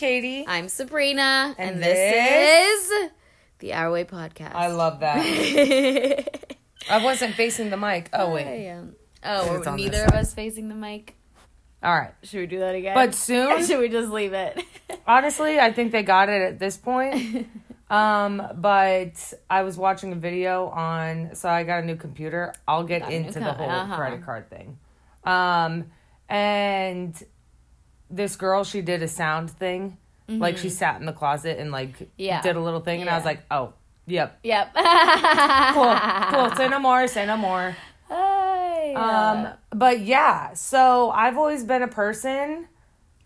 Katie. I'm Sabrina, and, And this, this- is the Our Way Podcast. I love that. I I wasn't facing the mic. Oh wait. am. Oh, neither of us facing the mic. All right. Should we do that again? But soon, should we just leave it? honestly, I think they got it at this point. Um, but I was watching a video on so I got a new computer. I'll get Got into the whole uh-huh. credit card thing. Um, and this girl, she did a sound thing. Like she sat in the closet and like Mm-hmm. Yeah. did a little thing, and I was like, oh, yep, yep. cool, cool. Say no more. Say no more. Um, but yeah, so I've always been a person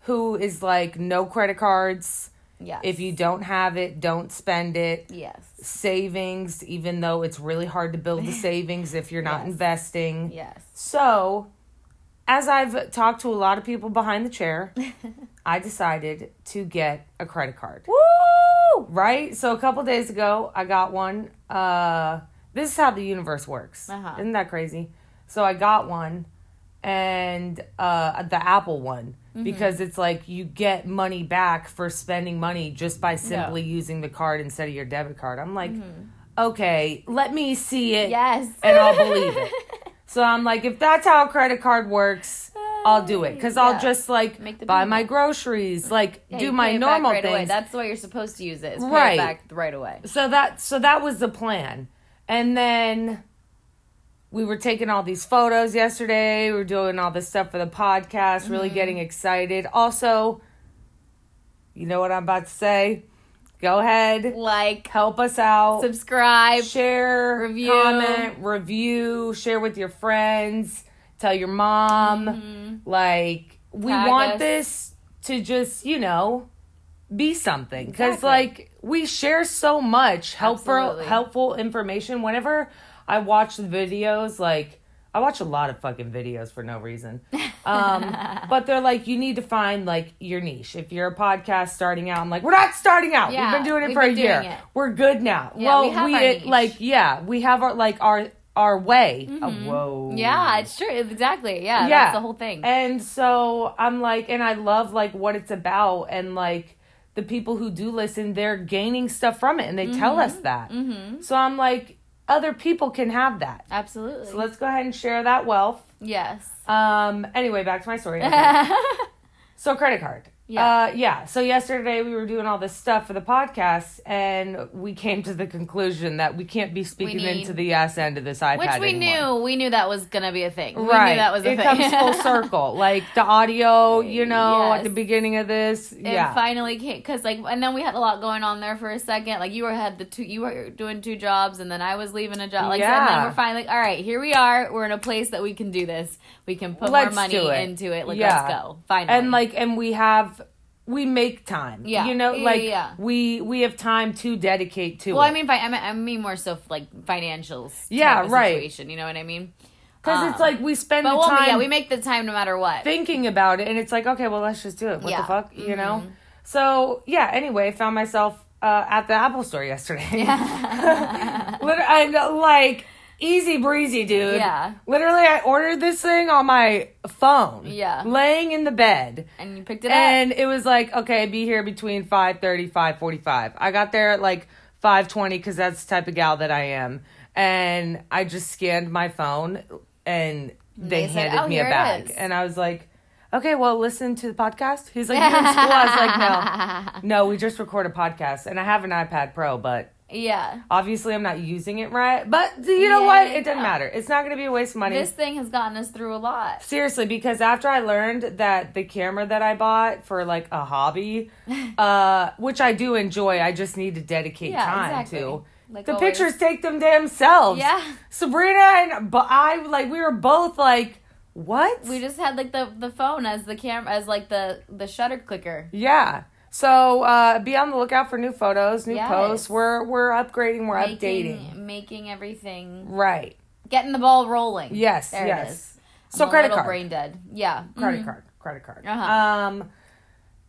who is like no credit cards. yes. If you don't have it, don't spend it. Yes. Savings, even though it's really hard to build the savings if you're not Yes. investing. Yes. So, as I've talked to a lot of people behind the chair, I decided to get a credit card. Woo! Right? So a couple days ago, I got one. Uh this is how the universe works. Uh-huh. Isn't that crazy? So I got one and uh the Apple one Mm-hmm. because it's like you get money back for spending money just by simply using the card instead of your debit card. I'm like, "Okay, let me see it Mm-hmm. Yes. and I'll believe it." So I'm like, if that's how a credit card works, I'll do it cuz I'll just like buy payment. my groceries, like Yeah, do my pay it back normal right things. Away. That's the way you're supposed to use it. Right. it back right away. so that so that was the plan and then we were taking all these photos yesterday we were doing all this stuff for the podcast really Mm-hmm. getting excited also you know what i'm about to say go ahead Like, help us out subscribe. share review. comment review share with your friends tell your mom like we Mm-hmm. Tag want us. this to just you know be something because Exactly. like we share so much helpful Absolutely. helpful information whenever i watch the videos like i watch a lot of fucking videos for no reason um but they're like you need to find like your niche if you're a podcast starting out i'm like we're not starting out Yeah, we've been doing it for a year it. we're good now Yeah, well we have our it- niche. like yeah we have our like our our way Oh, whoa Mm-hmm. Yeah, it's true. Exactly. Yeah, Yeah. that's the whole thing. and so I'm like, and I love like what it's about, and like the people who do listen, they're gaining stuff from it, and they tell us that. mm-hmm. So I'm like, other people can have that. Absolutely. So let's go ahead and share that wealth. yes. Um. Anyway, back to my story. Okay. so credit card. Yeah. Uh, yeah. So yesterday we were doing all this stuff for the podcast, and we came to the conclusion that we can't be speaking need- into the ass end of this iPad. Which we anymore. knew. We knew that was gonna be a thing. We right. knew that was a it thing. comes full circle. Like the audio, you know, at the beginning of this. It yeah. finally came because like, and then we had a lot going on there for a second. Like you were had the two, you were doing two jobs, and then I was leaving a job. Like, and then we're finally like, all right, here we are. We're in a place that we can do this. We can put Let's more money it. into it. Like, Yeah. let's go. Finally. and like, and we have, we make time. Yeah. You know, Yeah, like yeah, yeah. we we have time to dedicate to well, it. I mean, fi- I mean, I mean more so like financials. Yeah, right. Situation. You know what I mean? because it's um, like we spend But the we'll, time. yeah, we make the time no matter what. thinking about it and it's like okay well let's just do it what Yeah. the fuck you know Mhm. so yeah anyway found myself uh, at the apple store yesterday Lit- and like easy breezy dude. Yeah. literally i ordered this thing on my phone. Yeah. laying in the bed. And you picked it up. and it was like okay be here between 5.30 5.45 i got there at like 5.20 because that's the type of gal that i am. And i just scanned my phone and they, They said, handed "Oh, me a bag. and i was like okay well listen to the podcast? He's like you're in school. I was like no. No we just record a podcast. And i have an ipad pro but yeah. obviously i'm not using it right but you know Yeah, what it doesn't yeah. matter it's not going to be a waste of money This thing has gotten us through a lot. Seriously, because after I learned that the camera that I bought for like a hobby, uh, which I do enjoy, I just need to dedicate Yeah, time exactly. to. Like the always. pictures take them themselves. Yeah. Sabrina and but I like we were both like, what? We just had like the the phone as the camera as like the the shutter clicker. yeah. So uh, be on the lookout for new photos, new Yes. posts. We're we're upgrading, we're making, updating. making everything, Right. getting the ball rolling. Yes. There yes. it is. So I'm a credit card. brain dead. Yeah. credit Mhm. card, credit card. Uh-huh. Um,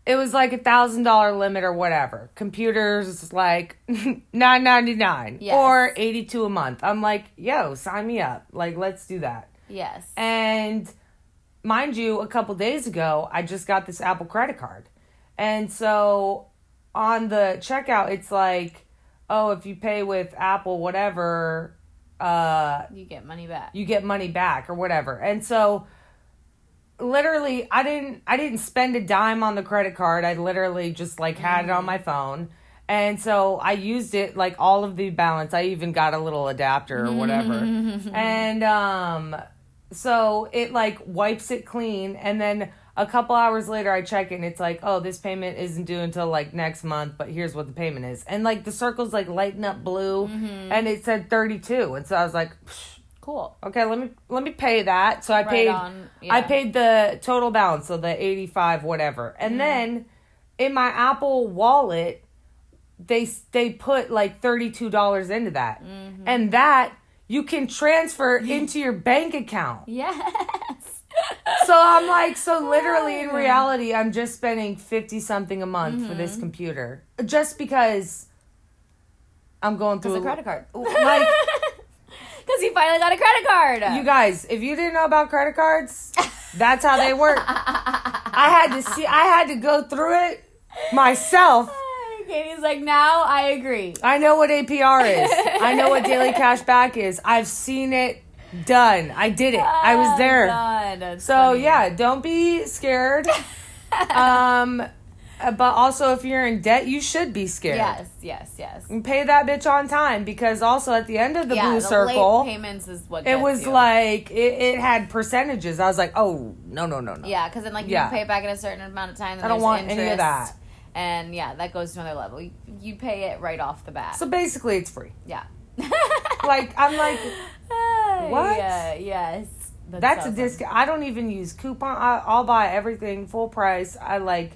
it was like a thousand dollar limit or whatever. Computers like nine ninety nine Yes. or eighty two a month. I'm like, yo, sign me up. Like, let's do that. Yes. And mind you, a couple days ago, I just got this Apple credit card. And so on the checkout, it's like, oh, if you pay with Apple, whatever, uh, you get money back. you get money back or whatever. And so literally I didn't I didn't spend a dime on the credit card. I literally just like had it on my phone. And so I used it like all of the balance. I even got a little adapter or whatever. and um so it like wipes it clean and then a couple hours later I check it and it's like, "Oh, this payment isn't due until like next month, but here's what the payment is." And like the circles like lighten up blue and it said 32. And so I was like, Cool. okay let me let me pay that so i Right paid on, i paid the total balance so the 85 whatever and Mm-hmm. then in my apple wallet they they put like $32 into that Mm-hmm. and that you can transfer into your bank account Yes. So i'm like so literally in reality i'm just spending 50 something a month for Mm-hmm. this computer just because i'm going through a credit card. like Because he finally got a credit card. You guys, if you didn't know about credit cards, that's how they work. I had to see, I had to go through it myself. Katie's like, now I agree. I know what APR is. I know what daily cash back is. I've seen it done. I did it. I was there. Oh, God, So funny. yeah, don't be scared. Um, but also if you're in debt, you should be scared. Yes, yes, yes. And pay that bitch on time because also at the end of the yeah, blue the circle, late payments is what it was you. like it, it had percentages. I was like, oh no no no no. Yeah, because then like Yeah. you pay it back in a certain amount of time. I don't want any of that. And yeah, that goes to another level. You, you pay it right off the bat. So basically, it's free. yeah. Like I'm like, What? Yeah. Yes. that's a awesome. discount. I don't even use coupon. I, I'll buy everything full price. I like,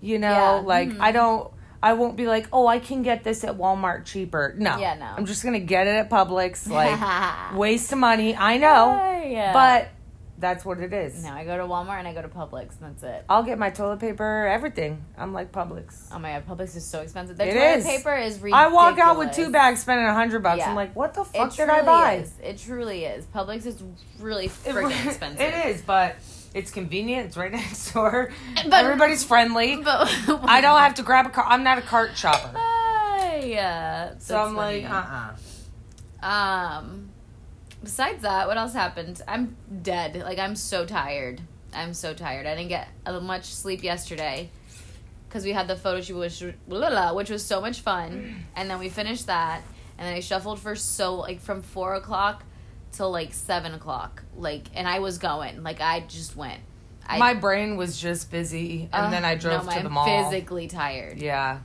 you know, Yeah. like Mhm. I don't. I won't be like, oh, I can get this at Walmart cheaper. No. Yeah, no. I'm just gonna get it at Publix. Like, waste of money. I know, yeah. but that's what it is. now I go to Walmart and I go to Publix and that's it. I'll get my toilet paper, everything. I'm like Publix. Oh my god, Publix is so expensive. Their It toilet is. paper is ridiculous. I walk out with two bags, spending a hundred bucks. Yeah. I'm like, what the It fuck did truly I buy? is. It truly is. Publix is really It- freaking expensive. It is, but it's convenient. It's right next door. But- Everybody's friendly. But I don't have to grab a car. I'm not a cart shopper. yeah. So I'm like, uh uh Um, besides that, what else happened? I'm dead. Like I'm so tired. I'm so tired. I didn't get uh, much sleep yesterday because we had the photo shoot, which which was so much fun, and then we finished that, and then I shuffled for so like from four o'clock till like seven o'clock, like, and I was going, like I just went. I, My brain was just busy, and Ugh, then I drove no, to the mall. Physically tired. Yeah,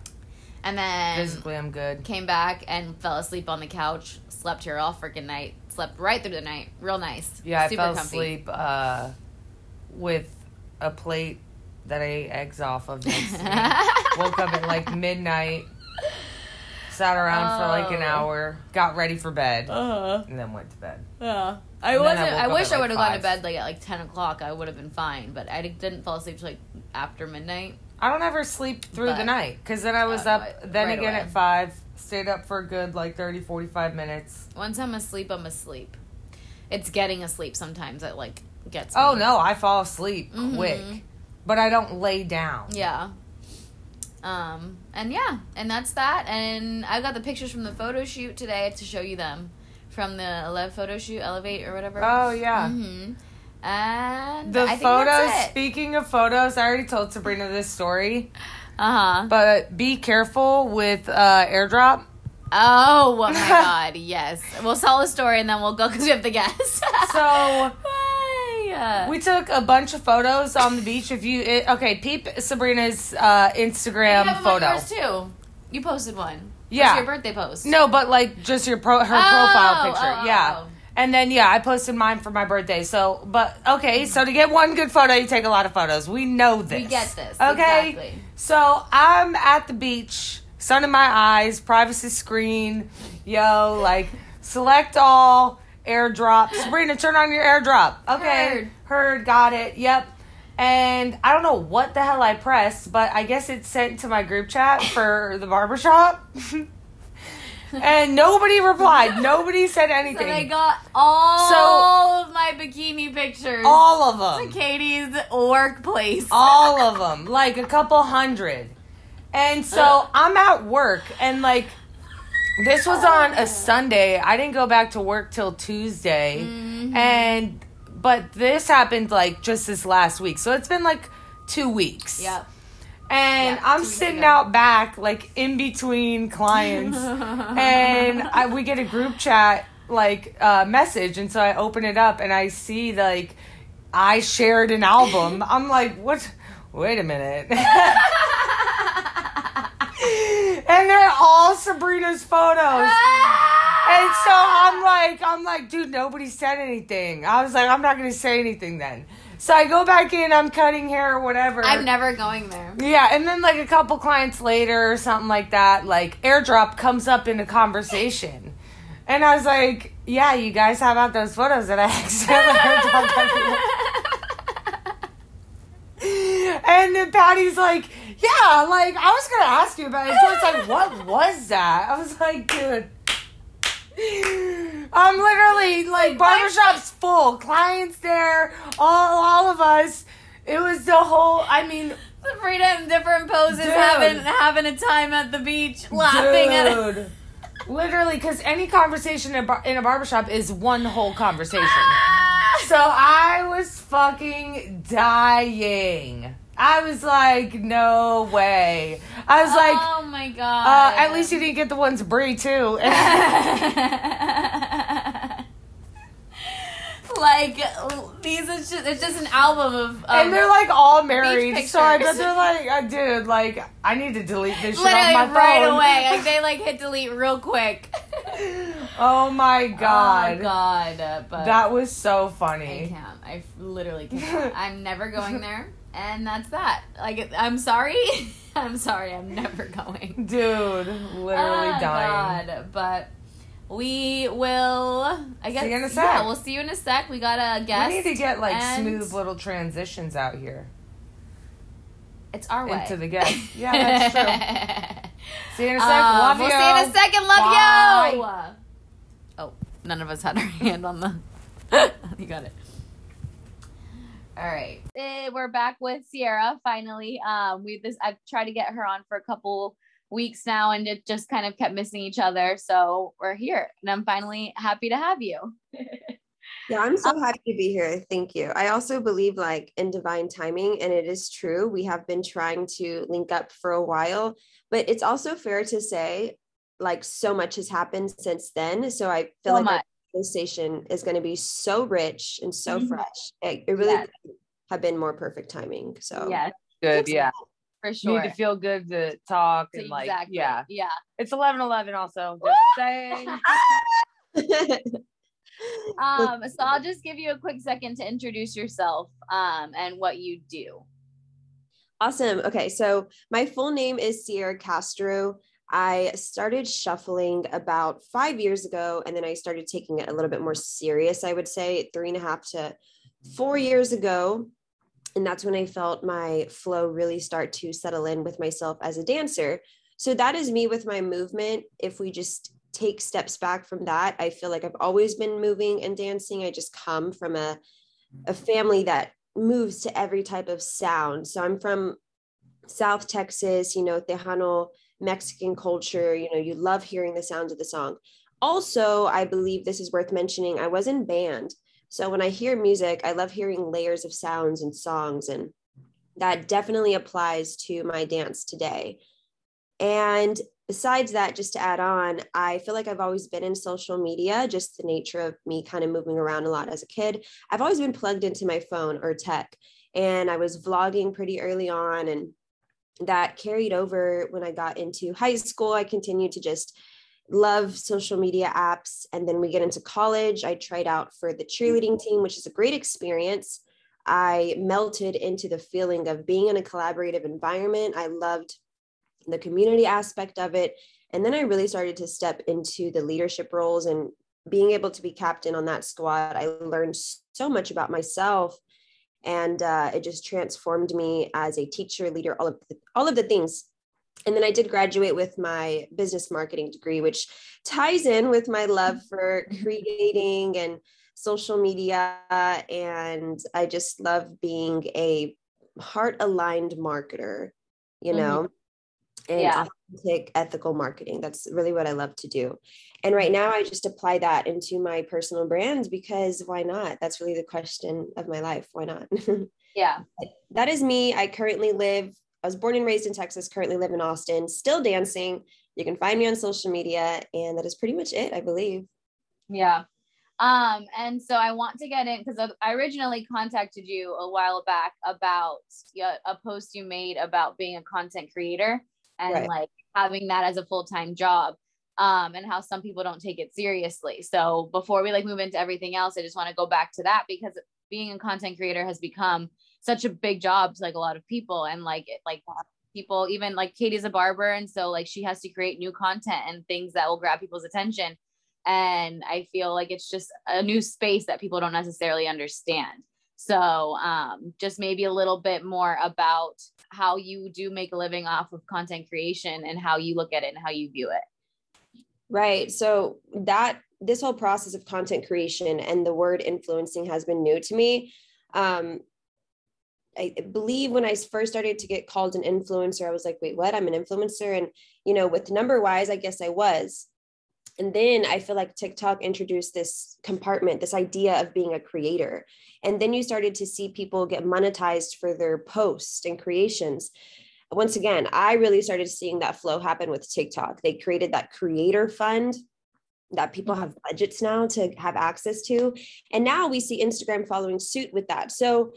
And then physically I'm good. came back and fell asleep on the couch. Slept here all freaking night. Slept right through the night. Real nice. Yeah, I Super fell comfy. asleep uh, with a plate that I ate eggs off of next to me. Woke up at like midnight, sat around for like an Oh. hour, got ready for bed, Uh, and then went to bed. yeah. I And wasn't. woke I, wish I would have gone to bed like at like ten o'clock. I would have been fine, but I didn't fall asleep till like after midnight. I don't ever sleep through the night because then I was up, right- then right again away. at five, stayed up for a good like 30, 45 minutes. Once I'm asleep, I'm asleep. It's getting asleep sometimes that like gets. Me. Oh no, I fall asleep Mhm. quick, but I don't lay down. Yeah. Um, and yeah, and that's that. And I got the pictures from the photo shoot today to show you them from the Elev photo shoot, Elevate or whatever. Oh yeah. hmm And The I think photos. Speaking of photos, I already told Sabrina this story, Uh huh. but be careful with uh, airdrop. Oh my god, yes. We'll tell the story and then we'll go because we have the guests. So yeah. we took a bunch of photos on the beach. If you it, okay, peep Sabrina's uh, Instagram You have photo. too. You posted one. Yeah. Your birthday post? No, but like just your pro her Oh, profile picture. oh, oh, yeah. oh. And then yeah, I posted mine for my birthday. So, but okay, so to get one good photo, you take a lot of photos. We know this. We get this, Okay. exactly. So I'm at the beach, sun in my eyes, privacy screen, yo, like select all, airdrop. Sabrina, turn on your airdrop. Okay. Heard. Heard, got it. Yep. And I don't know what the hell I pressed, but I guess it's sent to my group chat for the barbershop. and nobody replied. Nobody said anything. So they got all so of my bikini pictures. all of them. Katie's workplace. all of them, like a couple hundred. And so I'm at work, and like this was on a oh. Sunday. I didn't go back to work till Tuesday, mm-hmm. and but this happened like just this last week, so it's been like two weeks. Yep. And Yeah, I'm sitting out back, like in between clients, and I, we get a group chat like uh, message, and so I open it up and I see like I shared an album. I'm like, what? Wait a minute. and they're all Sabrina's photos. And so I'm like, I'm like, dude, nobody said anything. I was like, I'm not gonna say anything then. So I go back in, I'm cutting hair or whatever. I'm never going there. Yeah, and then like a couple clients later or something like that, like airdrop comes up in a conversation. And I was like, Yeah, you guys, how about those photos that I accidentally airdropped? And then Patty's like, Yeah, like I was gonna ask you about it. So it's like, what was that? I was like, dude. I'm literally like barbershop's full, clients there, all all of us. It was the whole. I mean, Sabrina in different poses, Dude. having having a time at the beach, laughing at it. literally, because any conversation in a, bar- in a barbershop is one whole conversation. So I was fucking dying. I was like, no way. I was like, oh my god. uh, at least you didn't get the ones Brie too. like are just it's just an album of, of and they're like all married, so I bet they're like, uh, dude, like I need to delete this shit literally off my right phone. away. Like they like hit delete real quick. oh my god, Oh god. uh, But that was so funny. I can't. I literally can't. I'm never going there. And that's that. Like I'm sorry. I'm sorry. I'm never going. Dude, literally Oh, dying. God. But we will. I guess. See you in a sec. Yeah, we'll see you in a sec. We got a guest. We need to get like and smooth little transitions out here It's our way. into the guest. Yeah, that's true. See you in a sec. Um, Love we'll you. see you in a second. Love Bye. you. Oh, none of us had our hand on the. you got it. All right, we're back with Sierra. Finally, um, we this I've tried to get her on for a couple weeks now, and it just kind of kept missing each other. So we're here, and I'm finally happy to have you. Yeah, I'm so happy to be here. Thank you. I also believe like in divine timing, and it is true. We have been trying to link up for a while, but it's also fair to say like so much has happened since then. So I feel So like much. our conversation is going to be so rich and so Mhm. fresh. It, it really Yes. have been more perfect timing. So Yes, Good, yeah. For sure. Need to feel good to talk and like, exactly. yeah. yeah. It's eleven eleven. Also, just saying. Um, so I'll just give you a quick second to introduce yourself um, and what you do. Awesome. Okay, so my full name is Sierra Castro. I started shuffling about five years ago, and then I started taking it a little bit more serious, I would say three and a half to four years ago. And that's when I felt my flow really start to settle in with myself as a dancer. So that is me with my movement. If we just take steps back from that, I feel like I've always been moving and dancing. I just come from a, a family that moves to every type of sound. So I'm from South Texas, you know, Tejano Mexican culture. You know, you love hearing the sounds of the song. Also, I believe this is worth mentioning. I was in band. So when I hear music, I love hearing layers of sounds and songs. And that definitely applies to my dance today. And besides that, just to add on, I feel like I've always been in social media, just the nature of me kind of moving around a lot as a kid. I've always been plugged into my phone or tech. And I was vlogging pretty early on. And that carried over when I got into high school. I continued to just love social media apps. And then we get into college. I tried out for the cheerleading team, which is a great experience. I melted into the feeling of being in a collaborative environment. I loved the community aspect of it. And then I really started to step into the leadership roles and being able to be captain on that squad, I learned so much about myself and uh, it just transformed me as a teacher leader all of the, all of the things and then i did graduate with my business marketing degree which ties in with my love for creating and social media. And i just love being a heart aligned marketer you mm-hmm. know mm-hmm. and yeah. authentic ethical marketing. That's really what i love to do. And right now i just apply that into my personal brand because why not? That's really the question of my life. Why not? Yeah. That is me. I currently live i was born and raised in texas currently live in austin still dancing you can find me on social media and that is pretty much it i believe yeah um and so i want to get in because i originally contacted you a while back about a post you made about being a content creator and right. like having that as a full-time job um, and how some people don't take it seriously. So before we like move into everything else, I just want to go back to that because being a content creator has become such a big job to like a lot of people and like like people even like Katie's a barber and so like she has to create new content and things that will grab people's attention and I feel like it's just a new space that people don't necessarily understand. So um just maybe a little bit more about how you do make a living off of content creation and how you look at it and how you view it. Right. So that this whole process of content creation and the word influencing has been new to me. Um, I believe when I first started to get called an influencer, I was like, wait, what? I'm an influencer. And, you know, with number wise, I guess I was. And then I feel like TikTok introduced this compartment, this idea of being a creator. And then you started to see people get monetized for their posts and creations once again, I really started seeing that flow happen with TikTok. They created that creator fund that people mm-hmm. have budgets now to have access to. And now we see Instagram following suit with that. So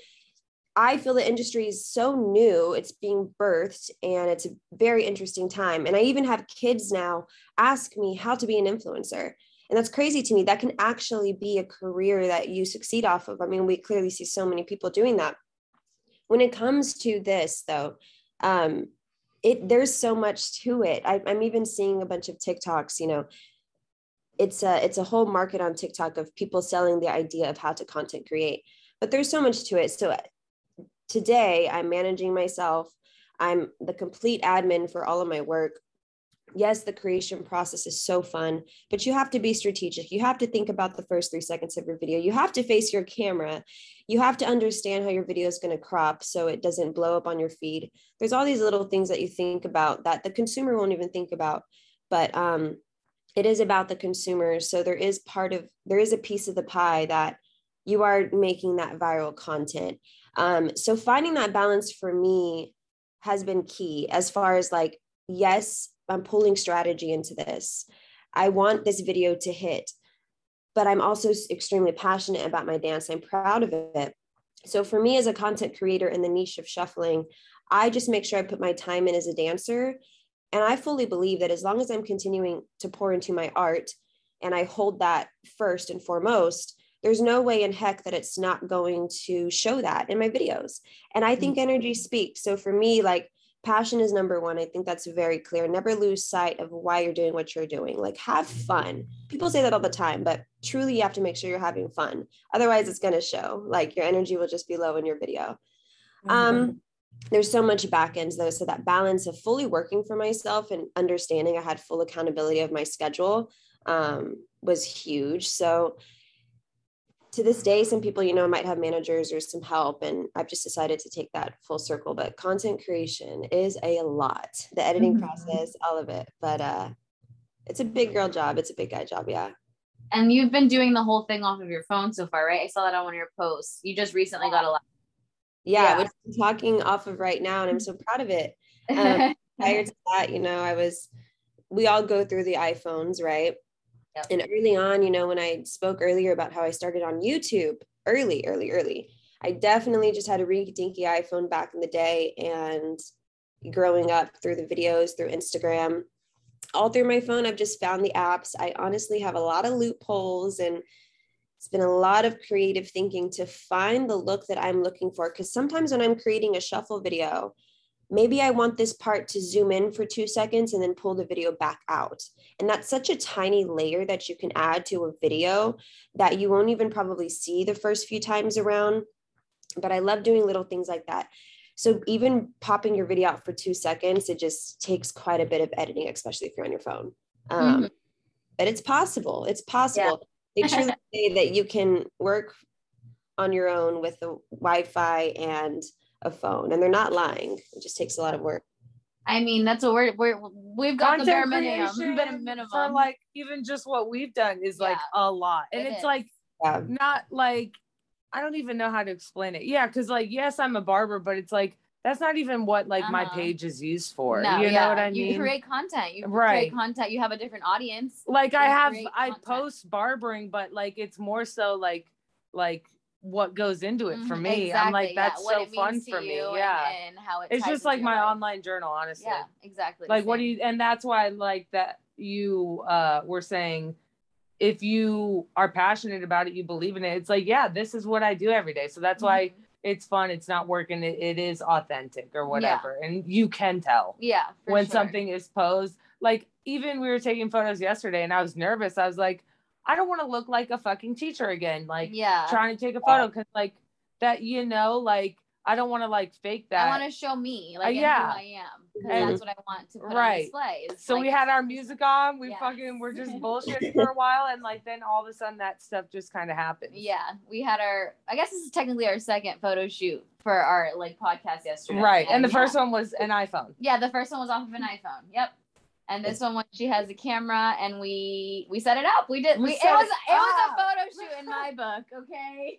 I feel the industry is so new, it's being birthed, and it's a very interesting time. And I even have kids now ask me how to be an influencer. And that's crazy to me. That can actually be a career that you succeed off of. I mean, we clearly see so many people doing that. When it comes to this, though, um, it there's so much to it. I, I'm even seeing a bunch of TikToks, you know, it's a it's a whole market on TikTok of people selling the idea of how to content create. But there's so much to it. So today I'm managing myself. I'm the complete admin for all of my work yes, the creation process is so fun, but you have to be strategic. You have to think about the first three seconds of your video. You have to face your camera. You have to understand how your video is going to crop so it doesn't blow up on your feed. There's all these little things that you think about that the consumer won't even think about, but um, it is about the consumer. So there is part of, there is a piece of the pie that you are making that viral content. Um, so finding that balance for me has been key as far as like, yes, I'm pulling strategy into this. I want this video to hit, but I'm also extremely passionate about my dance. I'm proud of it. So for me as a content creator in the niche of shuffling, I just make sure I put my time in as a dancer. And I fully believe that as long as I'm continuing to pour into my art and I hold that first and foremost, there's no way in heck that it's not going to show that in my videos. And I think mm-hmm. energy speaks. So for me, like passion is number one. I think that's very clear. Never lose sight of why you're doing what you're doing. Like, have fun. People say that all the time, but truly, you have to make sure you're having fun. Otherwise, it's going to show. Like, your energy will just be low in your video. Mm-hmm. Um, there's so much back ends though. So, that balance of fully working for myself and understanding I had full accountability of my schedule um, was huge. So, to this day, some people, you know, might have managers or some help. And I've just decided to take that full circle. But content creation is a lot, the editing mm-hmm. process, all of it. But uh it's a big girl job. It's a big guy job. Yeah. And you've been doing the whole thing off of your phone so far, right? I saw that on one of your posts. You just recently got a lot. Yeah, yeah. which I'm talking off of right now, and I'm so proud of it. Um, prior to that, you know, I was, we all go through the iPhones, right? Yep. And early on, you know, when I spoke earlier about how I started on YouTube early, early, early, I definitely just had a rinky dinky iPhone back in the day. And growing up through the videos, through Instagram, all through my phone, I've just found the apps. I honestly have a lot of loopholes and it's been a lot of creative thinking to find the look that I'm looking for. Because sometimes when I'm creating a shuffle video, maybe I want this part to zoom in for two seconds and then pull the video back out. And that's such a tiny layer that you can add to a video that you won't even probably see the first few times around. But I love doing little things like that. So even popping your video out for two seconds, it just takes quite a bit of editing, especially if you're on your phone. Um, mm-hmm. But it's possible. It's possible. Yeah. they truly say that you can work on your own with the Wi-Fi and a phone, and they're not lying. It just takes a lot of work. I mean, that's what we're, we're we've got Content the bare minimum, minimum for like even just what we've done is yeah. like a lot, and it it's is. like yeah. not like I don't even know how to explain it. Yeah, because like yes, I'm a barber, but it's like that's not even what like uh-huh. my page is used for. No, you yeah. know what I mean? You create content. You right. create content. You have a different audience. Like I have, I post barbering, but like it's more so like like what goes into it for mm-hmm, me. Exactly, I'm like, that's yeah. so fun for me. Yeah. And, and, how it it's just like my life. online journal, honestly. Yeah, exactly. Like, what do you, and that's why I like that you uh were saying if you are passionate about it, you believe in it. It's like, yeah, this is what I do every day. So that's mm-hmm. why it's fun. It's not working. It, it is authentic or whatever. Yeah. And you can tell. Yeah. When sure. something is posed. Like, even we were taking photos yesterday and I was nervous. I was like, I don't want to look like a fucking teacher again. Like, yeah, trying to take a photo because like that, you know, like I don't want to like fake that. I want to show me, like, uh, yeah, who I am, because that's what I want to put right. on display. so like, we had our music on. We yes. fucking were just bullshit for a while, and like then all of a sudden that stuff just kind of happened. Yeah, we had our. I guess this is technically our second photo shoot for our like podcast yesterday. Right, and, and the yeah. first one was an iPhone. Yeah, the first one was off of an iPhone. Yep. And this one, when she has a camera, and we we set it up. We did. We, we it was it, it was a photo shoot in my book. Okay.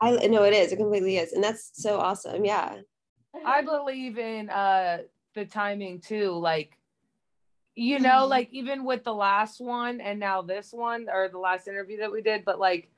I know it is. It completely is, and that's so awesome. Yeah. I believe in uh the timing too. Like, you know, mm-hmm. like even with the last one and now this one or the last interview that we did, but like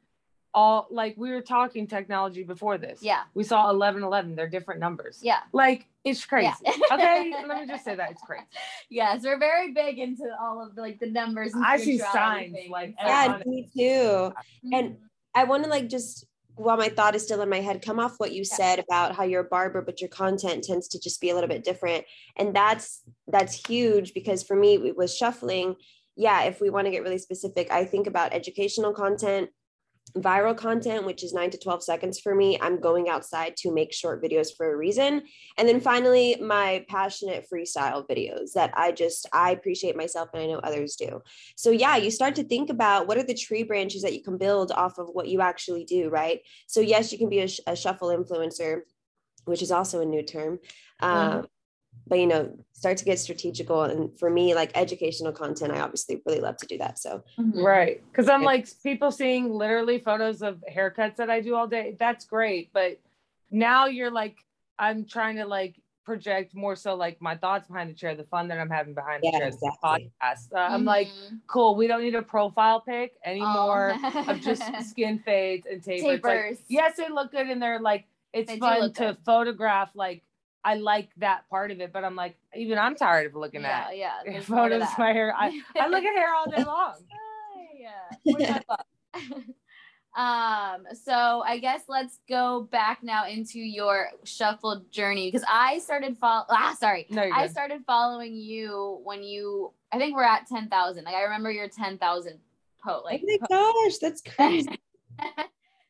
all like we were talking technology before this. Yeah. We saw 1111. They're different numbers. Yeah. Like it's crazy. Yeah. okay. Let me just say that it's crazy. Yes, we're very big into all of the, like the numbers. I see signs things. like yeah, me too. Mm-hmm. And I want to like just while my thought is still in my head, come off what you yeah. said about how you're a barber, but your content tends to just be a little bit different. And that's that's huge because for me, it was shuffling. Yeah, if we want to get really specific, I think about educational content viral content, which is nine to 12 seconds for me. I'm going outside to make short videos for a reason. And then finally, my passionate freestyle videos that I just, I appreciate myself and I know others do. So, yeah, you start to think about what are the tree branches that you can build off of what you actually do, right? So, yes, you can be a, a shuffle influencer, which is also a new term. mm-hmm but you know start to get strategical and for me like educational content i obviously really love to do that so mm-hmm. right because i'm like people seeing literally photos of haircuts that i do all day that's great but now you're like i'm trying to like project more so like my thoughts behind the chair the fun that i'm having behind yeah, the chair exactly. the podcast uh, mm-hmm. i'm like mm-hmm. cool we don't need a profile pic anymore oh. of just skin fades and tapers, tapers. Like, yes they look good and they're like it's they fun to good. photograph like I like that part of it, but I'm like, even I'm tired of looking yeah, at yeah, photos of my hair. I, I look at hair all day long. yeah. um, so I guess let's go back now into your shuffle journey because I started follow ah sorry. No, I started following you when you I think we're at ten thousand. Like I remember your ten thousand po like Oh my gosh, that's crazy.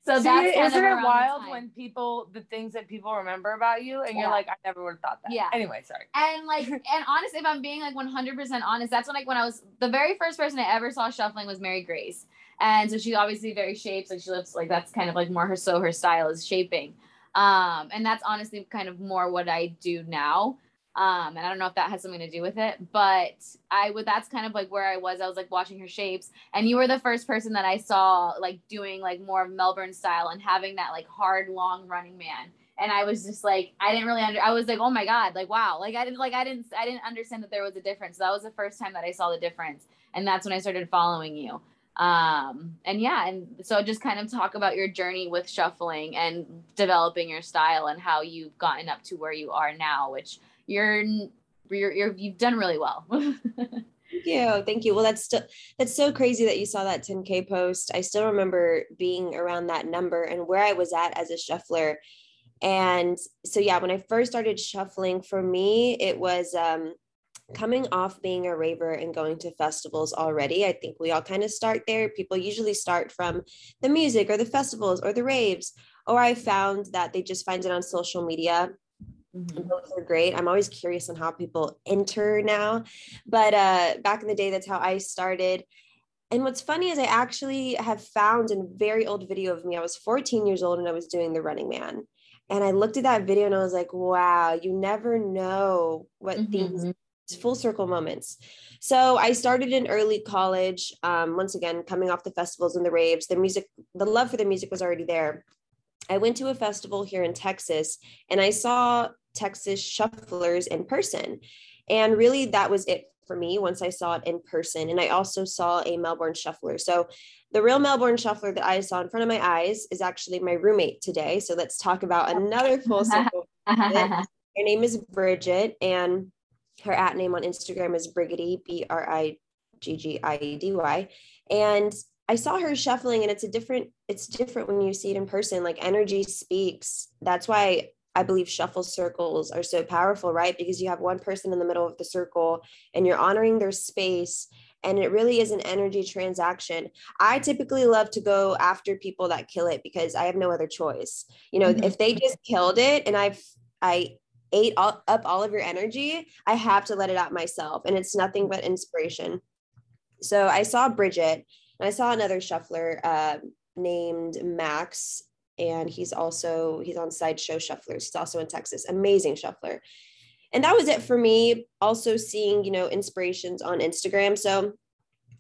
So See, that's isn't it wild when people the things that people remember about you and yeah. you're like, I never would have thought that. Yeah. Anyway, sorry. And like, and honestly, if I'm being like 100% honest, that's when like when I was the very first person I ever saw shuffling was Mary Grace, and so she's obviously very shapes like she lives like that's kind of like more her so her style is shaping, um, and that's honestly kind of more what I do now. Um, and I don't know if that has something to do with it, but I would that's kind of like where I was. I was like watching her shapes, and you were the first person that I saw like doing like more Melbourne style and having that like hard, long running man. And I was just like, I didn't really under I was like, oh my God, like wow. Like I didn't like I didn't I didn't understand that there was a difference. So that was the first time that I saw the difference. And that's when I started following you um and yeah and so just kind of talk about your journey with shuffling and developing your style and how you've gotten up to where you are now which you're you're, you're you've done really well. Thank you. Thank you. Well, that's still that's so crazy that you saw that 10K post. I still remember being around that number and where I was at as a shuffler. And so, yeah, when I first started shuffling, for me, it was um, coming off being a raver and going to festivals already. I think we all kind of start there. People usually start from the music or the festivals or the raves, or I found that they just find it on social media. Mm-hmm. Those are great. I'm always curious on how people enter now. But uh, back in the day, that's how I started. And what's funny is I actually have found a very old video of me. I was 14 years old and I was doing the running man. And I looked at that video and I was like, wow, you never know what mm-hmm. things full circle moments. So I started in early college. Um, once again, coming off the festivals and the raves, the music, the love for the music was already there. I went to a festival here in Texas and I saw Texas shufflers in person. And really, that was it for me once I saw it in person. And I also saw a Melbourne shuffler. So the real Melbourne shuffler that I saw in front of my eyes is actually my roommate today. So let's talk about another full circle. Her name is Bridget, and her at name on Instagram is Brigidy, B R I G G I E D Y. And I saw her shuffling and it's a different, it's different when you see it in person. Like energy speaks. That's why I believe shuffle circles are so powerful, right? Because you have one person in the middle of the circle and you're honoring their space. And it really is an energy transaction. I typically love to go after people that kill it because I have no other choice. You know, mm-hmm. if they just killed it and I've I ate all, up all of your energy, I have to let it out myself. And it's nothing but inspiration. So I saw Bridget and I saw another shuffler uh, named Max. And he's also, he's on Sideshow Shufflers. He's also in Texas. Amazing shuffler. And that was it for me. Also seeing, you know, inspirations on Instagram. So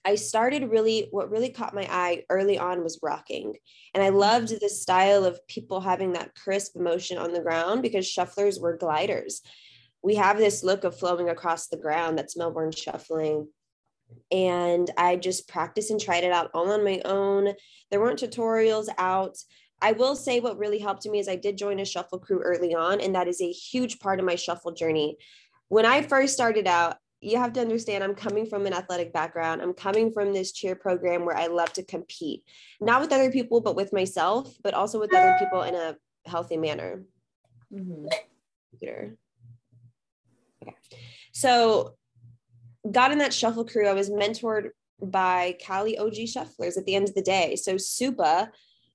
I started really, what really caught my eye early on was rocking. And I loved the style of people having that crisp motion on the ground because shufflers were gliders. We have this look of flowing across the ground that's Melbourne shuffling. And I just practiced and tried it out all on my own. There weren't tutorials out. I will say what really helped me is I did join a shuffle crew early on, and that is a huge part of my shuffle journey. When I first started out, you have to understand I'm coming from an athletic background. I'm coming from this cheer program where I love to compete, not with other people, but with myself, but also with other people in a healthy manner. Mm-hmm. Okay. So, got in that shuffle crew. I was mentored by Cali OG Shufflers at the end of the day. So, Supa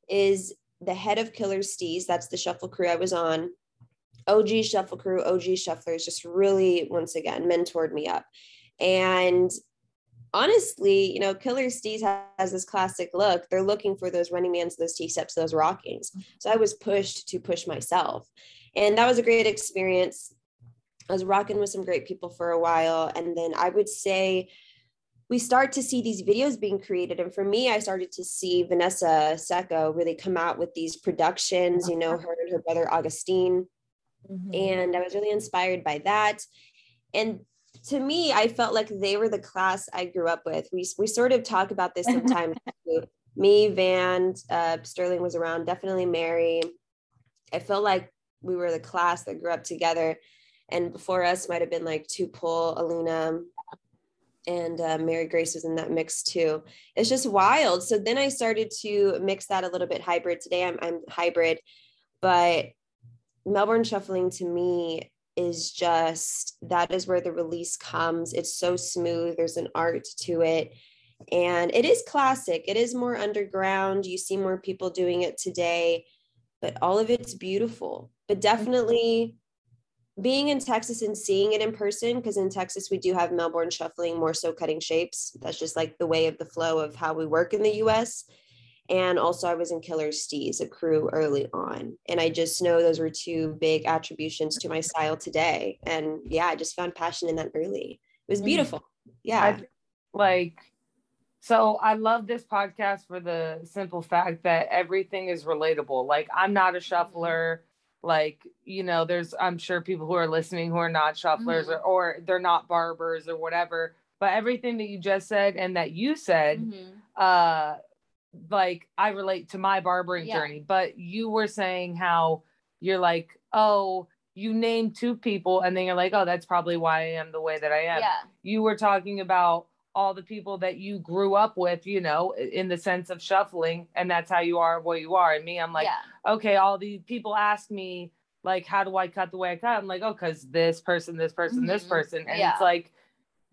is the head of Killer Steez. That's the shuffle crew I was on. OG Shuffle Crew, OG Shufflers just really, once again, mentored me up. And honestly, you know, Killer Steez has this classic look. They're looking for those running mans, those T steps, those rockings. So I was pushed to push myself. And that was a great experience. I was rocking with some great people for a while. And then I would say, we start to see these videos being created. And for me, I started to see Vanessa Secco really come out with these productions, you know, her and her brother Augustine Mm-hmm. And I was really inspired by that. And to me, I felt like they were the class I grew up with. We, we sort of talk about this sometimes. me, Van, uh, Sterling was around, definitely Mary. I felt like we were the class that grew up together. And before us might have been like Tupul, Alina, and uh, Mary Grace was in that mix too. It's just wild. So then I started to mix that a little bit hybrid. Today I'm, I'm hybrid, but Melbourne shuffling to me is just that is where the release comes. It's so smooth, there's an art to it. And it is classic, it is more underground. You see more people doing it today, but all of it's beautiful. But definitely being in Texas and seeing it in person, because in Texas we do have Melbourne shuffling more so cutting shapes. That's just like the way of the flow of how we work in the US. And also, I was in Killer Steez, a crew early on. And I just know those were two big attributions to my style today. And yeah, I just found passion in that early. It was mm-hmm. beautiful. Yeah. I, like, so I love this podcast for the simple fact that everything is relatable. Like, I'm not a shuffler. Like, you know, there's, I'm sure people who are listening who are not shufflers mm-hmm. or, or they're not barbers or whatever. But everything that you just said and that you said, mm-hmm. uh, like I relate to my barbering yeah. journey, but you were saying how you're like, oh, you name two people and then you're like, oh, that's probably why I am the way that I am. Yeah. You were talking about all the people that you grew up with, you know, in the sense of shuffling, and that's how you are what you are. And me, I'm like, yeah. okay, all these people ask me, like, how do I cut the way I cut? I'm like, oh, because this person, this person, this Mhm. person. And Yeah. it's like,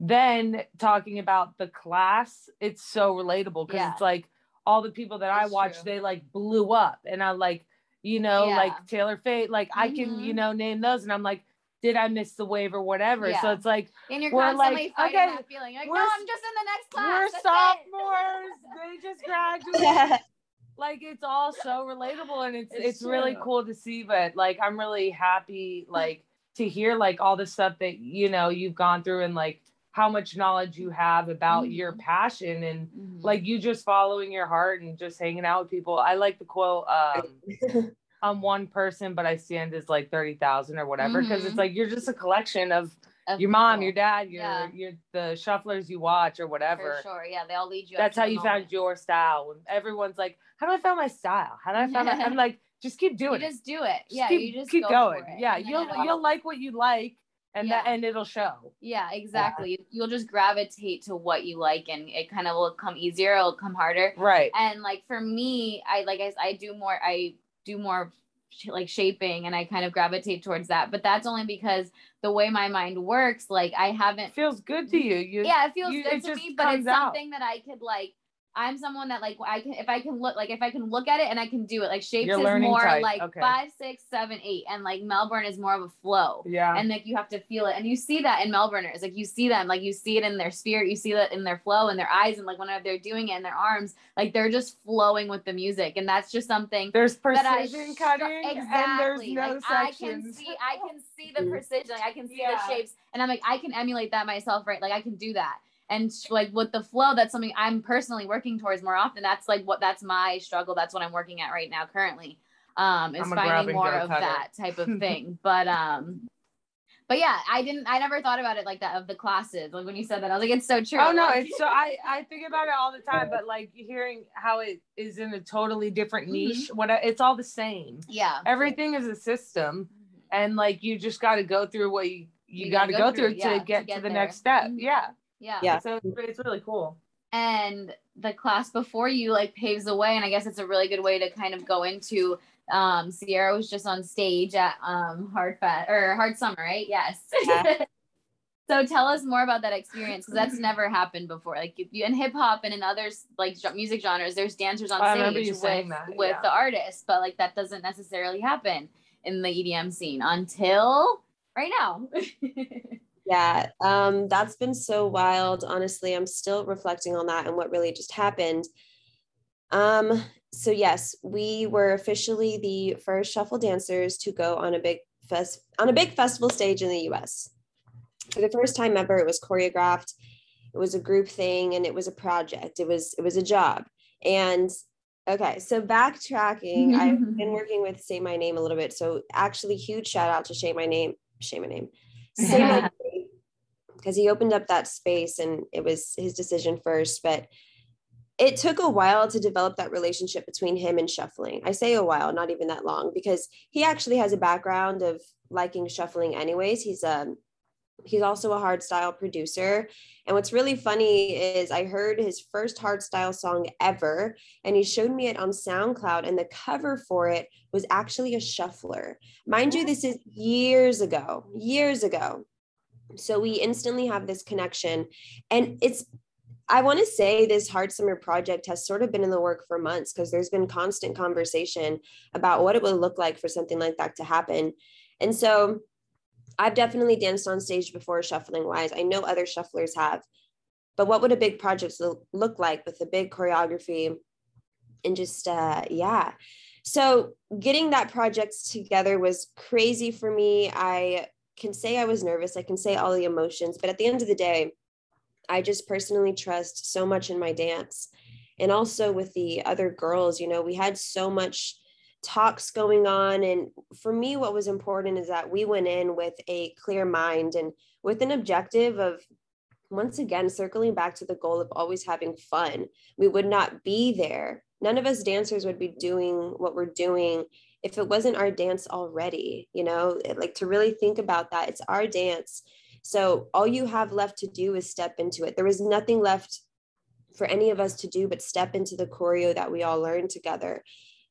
then talking about the class, it's so relatable because Yeah. it's like all the people that I watch, true. they like blew up. And I like, you know, like Taylor Fate, like I can, you Mhm. know, name those. And I'm like, did I miss the wave or whatever? So it's like, And you're We're constantly like, fighting okay, that feeling. Like, we're no, s- I'm just in the next class. we're That's sophomores. they just graduated. like it's all so relatable and it's it's, It's really cool to see but like i'm really happy like to hear like all the stuff that you know you've gone through and like how much knowledge you have about your Mhm. passion and Mhm. like you just following your heart and just hanging out with people i like the quote um i'm one person but i stand as like 30,000 or whatever because it's Mhm. like you're just a collection of Of your mom people. your dad your Yeah. your the shufflers you watch or whatever For sure. Yeah, they all lead you. that's how you moment. found your style. When everyone's like, "How do I find my style? How do I find my?" I'm like, just keep You doing it. just do it. Just yeah, keep, you just keep go going. Yeah, And you'll you'll like what you like, and that and it'll show. Yeah, exactly. You'll just gravitate to what you like, and it kind of will come easier. It'll come harder. Right. And like for me, I like I, I do more. I do more like shaping, and I kind of gravitate towards that. But that's only because the way my mind works. Like I haven't It feels good to you. You yeah, it feels you- good it to me, but it's comes out. something that I could like. I'm someone that like I can if I can look like if I can look at it and I can do it. Like shapes You're is more type, like okay. five, six, seven, eight, and like Melbourne is more of a flow. Yeah. And like you have to feel it, and you see that in Melbourners. Like you see them, like you see it in their spirit, you see that in their flow, in their eyes, and like whenever they're doing it in their arms, like they're just flowing with the music, and that's just something there's that I precision cutting, exactly. and there's no like I can see, I can see the precision, like I can see Yeah. the shapes, and I'm like, I can emulate that myself, right? Like I can do that. And like with the flow, that's something I'm personally working towards more often. That's like what that's my struggle. That's what I'm working at right now currently. Um, is I'm a grab finding more of that type of thing. but um, but yeah, I didn't. I never thought about it like that of the classes. Like when you said that, I was like, it's so true. Oh no, Like- it's so I I think about it all the time, but like hearing how it is in a totally different Mhm. niche, what it's all the same. yeah. Everything is a system, and like you just got to go through what you you, You got to go, go through, through, yeah, to to get to, the there. next step. Mhm. Yeah. Yeah. Yeah. So it's, it's really cool. and the class before you like paves the way and i guess it's a really good way to kind of go into um sierra was just on stage at um hard fat or hard summer right yes Yeah. so tell us more about that experience because that's never happened before like you, you in hip-hop and in others like music genres there's dancers on stage with, saying that, with yeah. the artist but like that doesn't necessarily happen in the edm scene until right now Yeah, um, that's been so wild. Honestly, I'm still reflecting on that and what really just happened. Um, so yes, we were officially the first shuffle dancers to go on a big fest on a big festival stage in the US. For the first time ever, it was choreographed. It was a group thing and it was a project. It was it was a job. And okay, so backtracking, I've been working with Say My Name a little bit. So actually huge shout out to Say My Name, Say My Name. Say My Name because he opened up that space and it was his decision first but it took a while to develop that relationship between him and shuffling. I say a while not even that long because he actually has a background of liking shuffling anyways. He's um he's also a hard style producer. And what's really funny is i heard his first hard style song ever and he showed me it on soundcloud and the cover for it was actually a shuffler. Mind you this is years ago years ago so we instantly have this connection. And it's, I want to say this Hard Summer project has sort of been in the work for months because there's been constant conversation about what it would look like for something like that to happen. And so I've definitely danced on stage before, shuffling wise. I know other shufflers have. But what would a big project look like with a big choreography and just, uh, yeah. So getting that project together was crazy for me. I can say I was nervous. I can say all the emotions, but at the end of the day, I just personally trust so much in my dance. And also with the other girls, you know, we had so much talks going on. And for me, what was important is that we went in with a clear mind and with an objective of, once again, circling back to the goal of always having fun. We would not be there. None of us dancers would be doing what we're doing if it wasn't our dance already, you know, like to really think about that, it's our dance. So all you have left to do is step into it. There was nothing left for any of us to do but step into the choreo that we all learned together.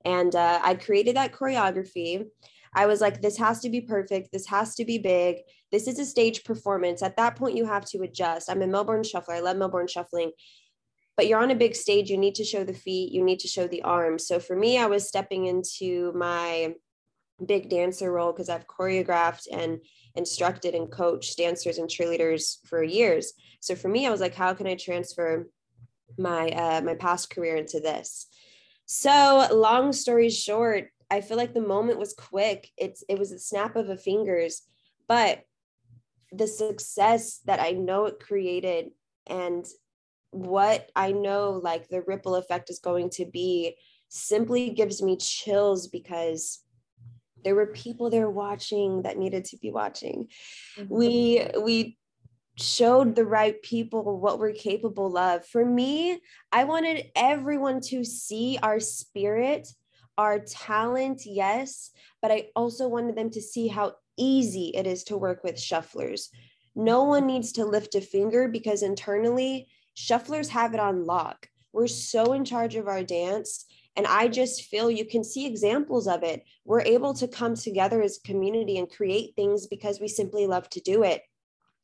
And uh, I created that choreography. I was like, this has to be perfect. This has to be big. This is a stage performance. At that point, you have to adjust. I'm a Melbourne shuffler. I love Melbourne shuffling. But you're on a big stage. You need to show the feet. You need to show the arms. So for me, I was stepping into my big dancer role because I've choreographed and instructed and coached dancers and cheerleaders for years. So for me, I was like, how can I transfer my uh, my past career into this? So long story short, I feel like the moment was quick. It's it was a snap of a fingers, but the success that I know it created and what I know like the ripple effect is going to be simply gives me chills because there were people there watching that needed to be watching. Mm-hmm. we we showed the right people what we're capable of. For me i wanted everyone to see our spirit our talent yes but i also wanted them to see how easy it is to work with shufflers. No one needs to lift a finger because internally shufflers have it on lock we're so in charge of our dance and I just feel you can see examples of it. We're able to come together as a community and create things because we simply love to do it.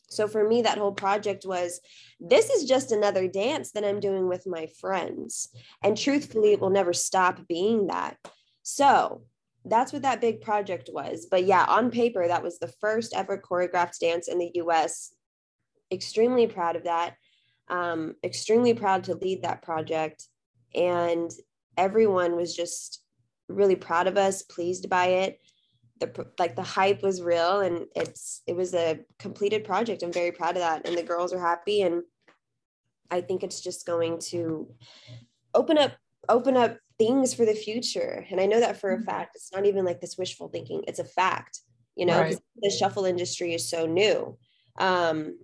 So for me, that whole project was this is just another dance that I'm doing with my friends. And truthfully, it will never stop being that. So that's what that big project was. But yeah, on paper, that was the first ever choreographed dance in the US. Extremely proud of that. Um, extremely proud to lead that project. And everyone was just really proud of us, pleased by it. The like the hype was real, and it's it was a completed project. I'm very proud of that, and the girls are happy, and I think it's just going to open up open up things for the future. And I know that for a mm-hmm. fact. It's not even like this wishful thinking; it's a fact. You know, right. the shuffle industry is so new. Um,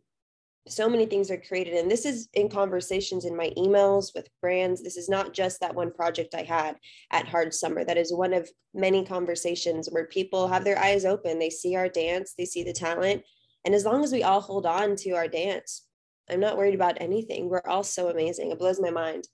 so many things are created. And this is in conversations in my emails with brands. This is not just that one project i had at hard summer. That is one of many conversations where people have their eyes open. They see our dance. They see the talent. And as long as we all hold on to our dance i'm not worried about anything. We're all so amazing. It blows my mind.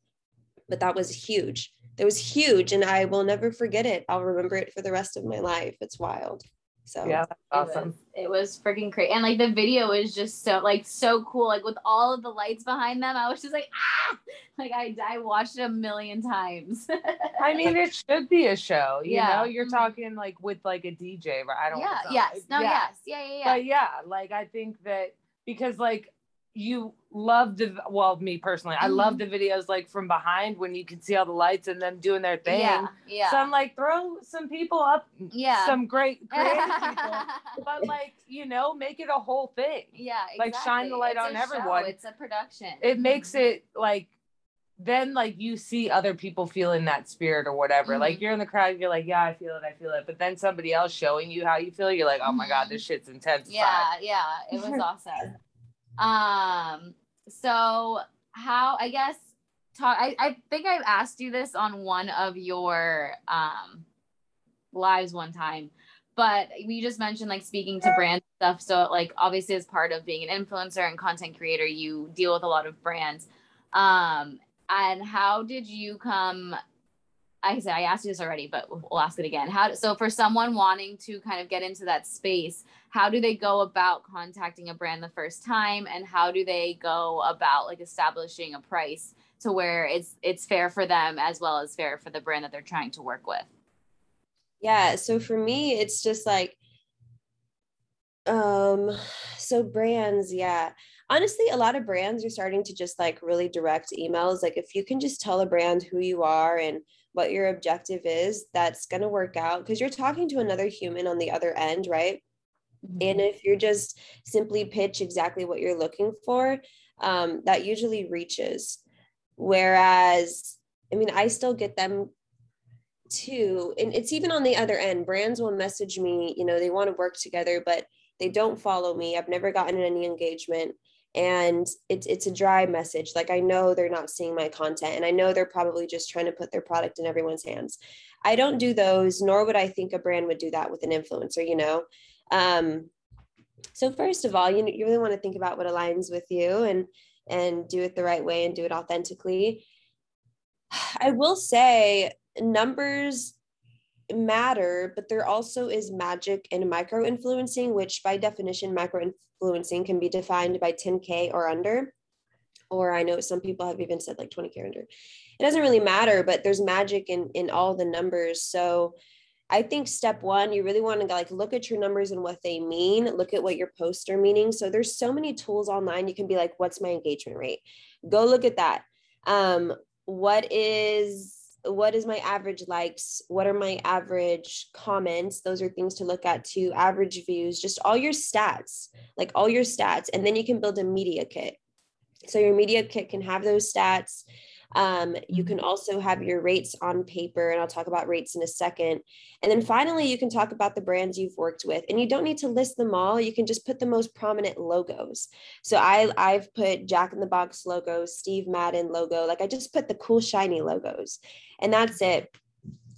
But that was huge. That was huge. And i will never forget it. I'll remember it for the rest of my life. It's wild so yeah, awesome. It was, was freaking crazy, and like the video is just so like so cool. Like with all of the lights behind them, I was just like ah, like I I watched it a million times. I mean, it should be a show. You yeah. know, you're mm-hmm. talking like with like a DJ, right? I don't. Yeah. Yes. No. Yeah. Yes. Yeah. Yeah. Yeah. But yeah, like I think that because like you love the well me personally i love mm-hmm. the videos like from behind when you can see all the lights and them doing their thing. yeah, yeah. so i'm like throw some people up yeah. some great creative people but like you know make it a whole thing. Yeah exactly. like shine the light it's on everyone show. it's a production. It makes it like then like you see other people feeling that spirit or whatever. Mm-hmm. like you're in the crowd you're like yeah i feel it i feel it. But then somebody else showing you how you feel you're like oh my god this shit's intense yeah yeah it was awesome um, so how I guess talk I, I think I've asked you this on one of your um lives one time, but you just mentioned like speaking to brand stuff. So like obviously as part of being an influencer and content creator, you deal with a lot of brands. Um, and how did you come I said I asked you this already, but we'll ask it again. How so for someone wanting to kind of get into that space, how do they go about contacting a brand the first time? And how do they go about like establishing a price to where it's it's fair for them as well as fair for the brand that they're trying to work with? Yeah, so for me it's just like um so brands, yeah. Honestly a lot of brands are starting to just like really direct emails. Like if you can just tell a brand who you are and what your objective is that's going to work out. Because you're talking to another human on the other end right mm-hmm. and if you're just simply pitch exactly what you're looking for um, that usually reaches. Whereas i mean i still get them too. And it's even on the other end. Brands will message me you know they want to work together but they don't follow me. I've never gotten any engagement. And it's it's a dry message. Like i know they're not seeing my content and i know they're probably just trying to put their product in everyone's hands. I don't do those nor would i think a brand would do that with an influencer you know um So first of all, you you really want to think about what aligns with you and and do it the right way and do it authentically. I will say numbers matter, but there also is magic in micro influencing, which by definition, micro influencing can be defined by 10K or under. Or I know some people have even said like 20K or under. It doesn't really matter, but there's magic in in all the numbers. So I think step one, you really want to like look at your numbers and what they mean. Look at what your posts are meaning. So there's so many tools online. You can be like, what's my engagement rate? Go look at that. Um, what is what is my average likes what are my average comments those are things to look at too average views just all your stats like all your stats and then you can build a media kit so your media kit can have those stats um, you can also have your rates on paper, and I'll talk about rates in a second. And then finally, you can talk about the brands you've worked with, and you don't need to list them all. You can just put the most prominent logos. So I I've put Jack in the Box logo, Steve Madden logo, like I just put the cool shiny logos, and that's it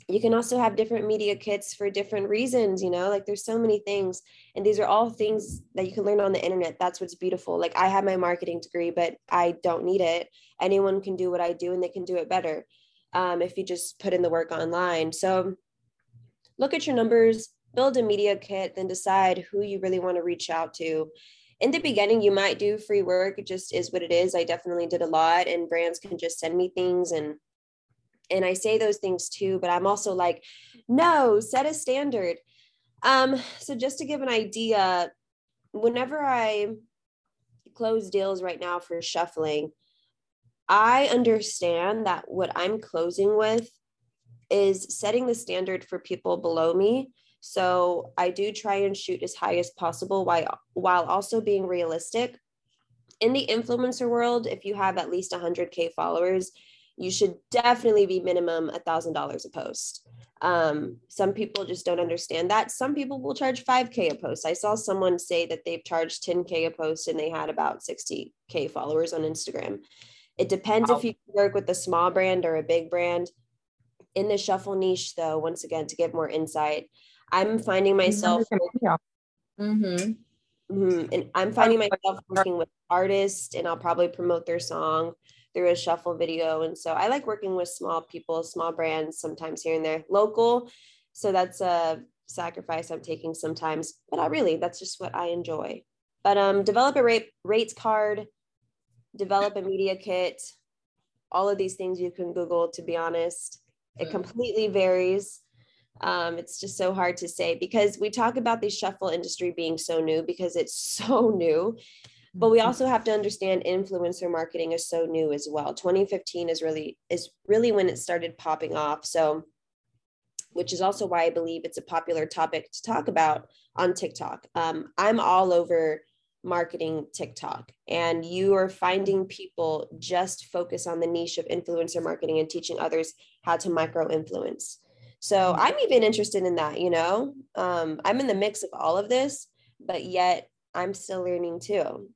you can also have different media kits for different reasons you know like there's so many things and these are all things that you can learn on the internet. That's what's beautiful. Like i have my marketing degree but i don't need it. Anyone can do what i do and they can do it better um, if you just put in the work online. So look at your numbers build a media kit then decide who you really want to reach out to. In the beginning you might do free work it just is what it is. I definitely did a lot and brands can just send me things and and I say those things too, but I'm also like, no, set a standard. Um, so just to give an idea, whenever I close deals right now for shuffling, I understand that what I'm closing with is setting the standard for people below me. So I do try and shoot as high as possible while while also being realistic. In the influencer world, if you have at least 100k followers, you should definitely be minimum a thousand dollars a post. Um, some people just don't understand that. Some people will charge 5k a post. I saw someone say that they've charged 10k a post and they had about 60k followers on Instagram. It depends wow. if you work with a small brand or a big brand. In the shuffle niche, though, once again, to get more insight, I'm finding myself. Mm-hmm. Mm-hmm. And I'm finding myself working with artists, and I'll probably promote their song through a shuffle video. And so I like working with small people, small brands, sometimes here and there, local. So that's a sacrifice I'm taking sometimes, but not really. That's just what I enjoy. But um, develop a rate, rates card, develop a media kit. All of these things you can Google, to be honest. It completely varies. Um, it's just so hard to say because we talk about the shuffle industry being so new because it's so new but we mm-hmm. also have to understand influencer marketing is so new as well. 2015 is really is really when it started popping off. So which is also why i believe it's a popular topic to talk about on tiktok. Um, i'm all over marketing tiktok and you are finding people just focus on the niche of influencer marketing and teaching others how to micro influence so mm-hmm. i'm even interested in that you know? Um, i'm in the mix of all of this but yet i'm still learning too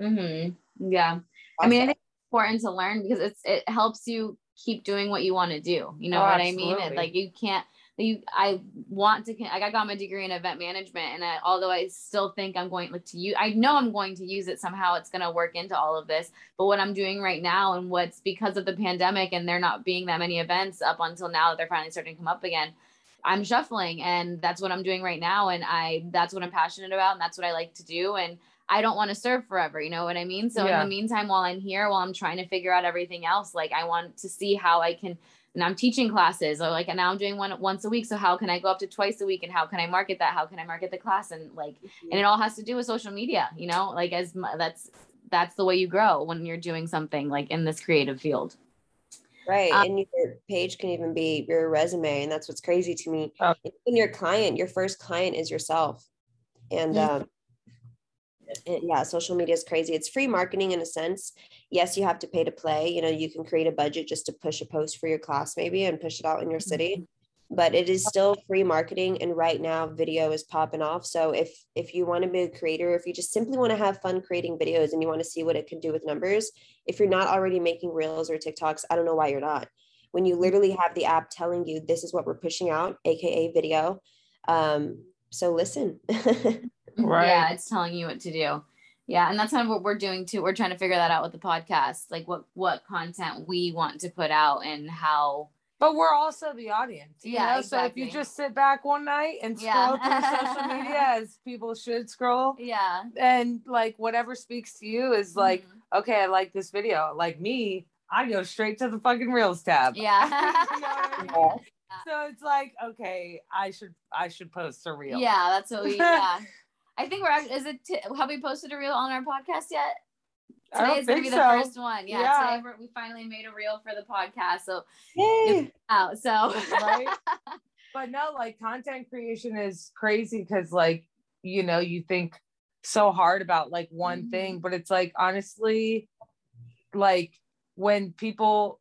Mm-hmm. Yeah. Awesome. I mean, I think it's important to learn because it's it helps you keep doing what you want to do. You know oh, what absolutely. I mean? like you can't you I want to like I got my degree in event management and I, although I still think I'm going like to use I know I'm going to use it somehow it's going to work into all of this but what I'm doing right now and what's because of the pandemic and there not being that many events up until now that they're finally starting to come up again I'm shuffling and that's what I'm doing right now and I that's what I'm passionate about and that's what I like to do and I don't want to serve forever. You know what I mean? So yeah. in the meantime, while I'm here, while I'm trying to figure out everything else, like I want to see how I can. And I'm teaching classes, or like and now I'm doing one once a week. So how can I go up to twice a week? And how can I market that? How can I market the class? And like, mm-hmm. and it all has to do with social media. You know, like as that's that's the way you grow when you're doing something like in this creative field. Right. Um, and your page can even be your resume. And that's what's crazy to me. Even your client, your first client is yourself. And um, yeah social media is crazy. It's free marketing in a sense. Yes you have to pay to play. You know you can create a budget just to push a post for your class maybe and push it out in your city mm-hmm. but it is still free marketing and right now video is popping off. So if if you want to be a creator if you just simply want to have fun creating videos and you want to see what it can do with numbers if you're not already making reels or tiktoks i don't know why you're not. When you literally have the app telling you this is what we're pushing out aka video um so listen Right. Yeah, it's telling you what to do. Yeah, and that's kind of what we're doing too. We're trying to figure that out with the podcast, like what what content we want to put out and how. But we're also the audience. You Yeah, know? So if you just sit back one night and scroll Yeah. through social media as people should scroll, Yeah. and like whatever speaks to you is like, Mhm. okay, I like this video. Like me, I go straight to the fucking reels tab. Yeah. You know I mean? So it's like, okay, I should I should post a reel. Yeah, that's what we. Yeah, I think we're. Is it? T- have we posted a reel on our podcast yet? Today is gonna be the so. first one. Yeah, Yeah. today we're, we finally made a reel for the podcast. So Yay. out. So Right? but no, like content creation is crazy because like, you know, you think so hard about like one Mhm. thing, but it's like honestly, like when people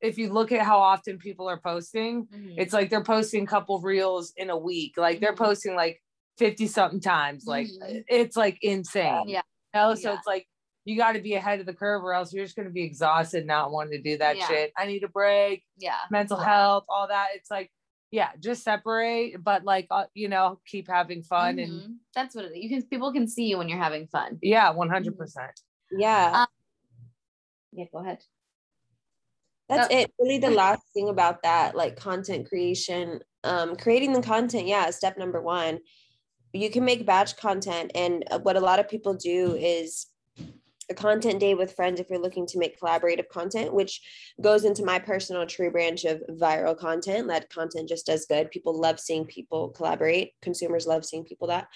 if you look at how often people are posting, Mhm. it's like they're posting a couple reels in a week. Like they're Mhm. posting like 50 something times. Like Mhm. it's like insane. Yeah. You know? So Yeah. it's like you got to be ahead of the curve or else you're just going to be exhausted not wanting to do that Yeah. shit. I need a break, yeah, mental Yeah. health, all that. It's like, yeah, just separate, but like, uh, you know, keep having fun and Mhm. that's what it, you can. People can see you when you're having fun. yeah, 100%. Yeah. Yeah, go ahead. That's Uh, it. Really, the last thing about that, like content creation, um, creating the content, yeah, step number one. You can make batch content, and uh, what a lot of people do is a content day with friends if you're looking to make collaborative content, which goes into my personal tree branch of viral content. That content just does good. People love seeing people collaborate. Consumers love seeing people that.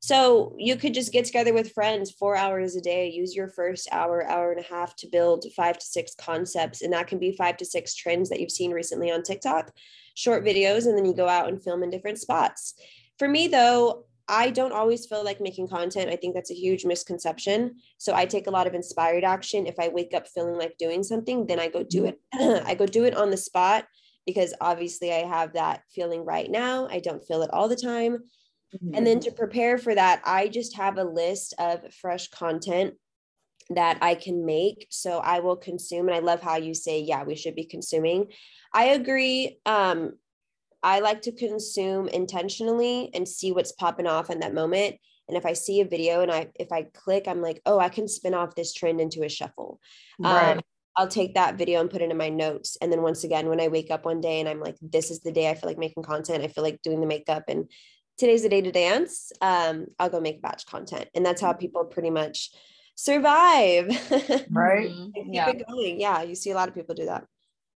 So you could just get together with friends four hours a day, use your first hour, hour and a half to build five to six concepts. And that can be five to six trends that you've seen recently on TikTok, short videos, and then you go out and film in different spots. For me, though, I don't always feel like making content. I think that's a huge misconception. So I take a lot of inspired action. If I wake up feeling like doing something, then I go do it. I go do it on the spot because obviously I have that feeling right now. I don't feel it all the time. And then to prepare for that, I just have a list of fresh content that I can make. So I will consume. And I love how you say, yeah, we should be consuming. I agree. Um, I like to consume intentionally and see what's popping off in that moment. And if I see a video and I if I click, I'm like, oh, I can spin off this trend into a shuffle. Right. Um, I'll take that video and put it in my notes. And then once again, when I wake up one day and I'm like, this is the day I feel like making content, I feel like doing the makeup and today's the day to dance, um, I'll go make a batch content. And that's how people pretty much survive. Keep right. Mhm. it Yeah, going. Yeah, you see a lot of people do that.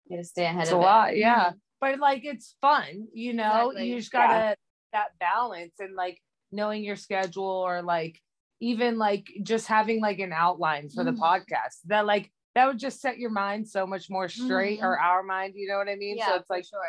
you gotta stay ahead It's of a it. lot, yeah. But like it's fun, you know. Exactly. You just gotta that balance and like knowing your schedule or like even like just having like an outline for the Mhm. podcast that like that would just set your mind so much more straight or our mind, you know what I mean? Yeah, so it's like sure.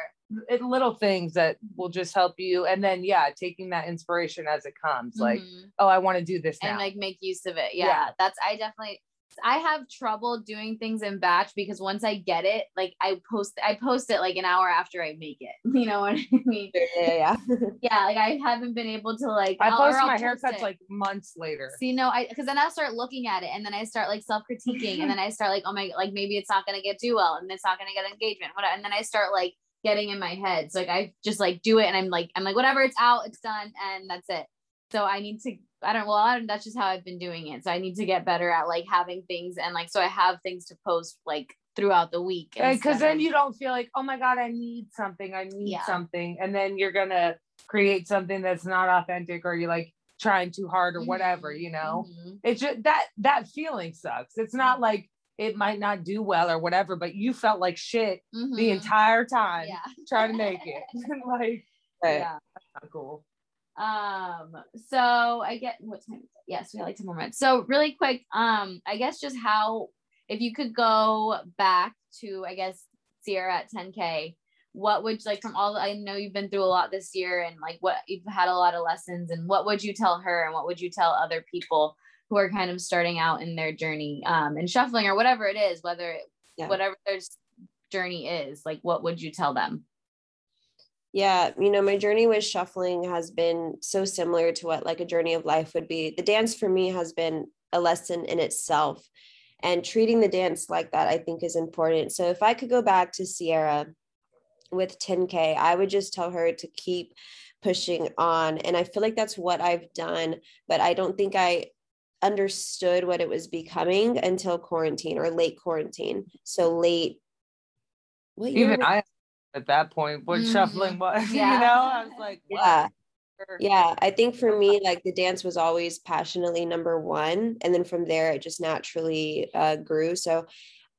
it, little things that will just help you and then yeah, taking that inspiration as it comes. Like, Mhm. oh, I want to do this now. and like make use of it. Yeah, Yeah. that's I definitely I have trouble doing things in batch because once I get it, like I post I post it like an hour after I make it. You know what I mean? Yeah, yeah, yeah. Like I haven't been able to like I post my post haircuts it. like months later. See, no, I because then I start looking at it and then I start like self critiquing and then I start like, oh my, like maybe it's not gonna get do well and it's not gonna get engagement, whatever. And then I start like getting in my head. So like I just like do it and I'm like, I'm like, whatever, it's out, it's done, and that's it. So I need to, I don't, well, I don't, that's just how I've been doing it. So I need to get better at like having things and like, so I have things to post like throughout the week. because then of- you don't feel like oh my god i need something i need Yeah. something and then you're gonna create something that's not authentic or you're like trying too hard or whatever Mhm, you know mhm. it's just that that feeling sucks it's not like it might not do well or whatever but you felt like shit the Mhm. entire time yeah. trying to make it like. Yeah. not cool Um, so I get what time is it? Yes, we have like 10 more minutes. So really quick, um, I guess just how if you could go back to I guess Sierra at 10k, what would like from all I know you've been through a lot this year and like what you've had a lot of lessons and what would you tell her and what would you tell other people who are kind of starting out in their journey um and shuffling or whatever it is, whether it, Yeah. whatever their journey is, like what would you tell them? Yeah, you know, my journey with shuffling has been so similar to what like a journey of life would be. The dance for me has been a lesson in itself. And treating the dance like that, I think, is important. So if I could go back to Sierra with 10K, I would just tell her to keep pushing on. And I feel like that's what I've done, but I don't think I understood what it was becoming until quarantine or late quarantine. So late. What Even I at that point what mm-hmm. shuffling was, yeah. you know, I was like, yeah. Yeah, I think for me, like the dance was always passionately number one. And then from there, it just naturally uh, grew. So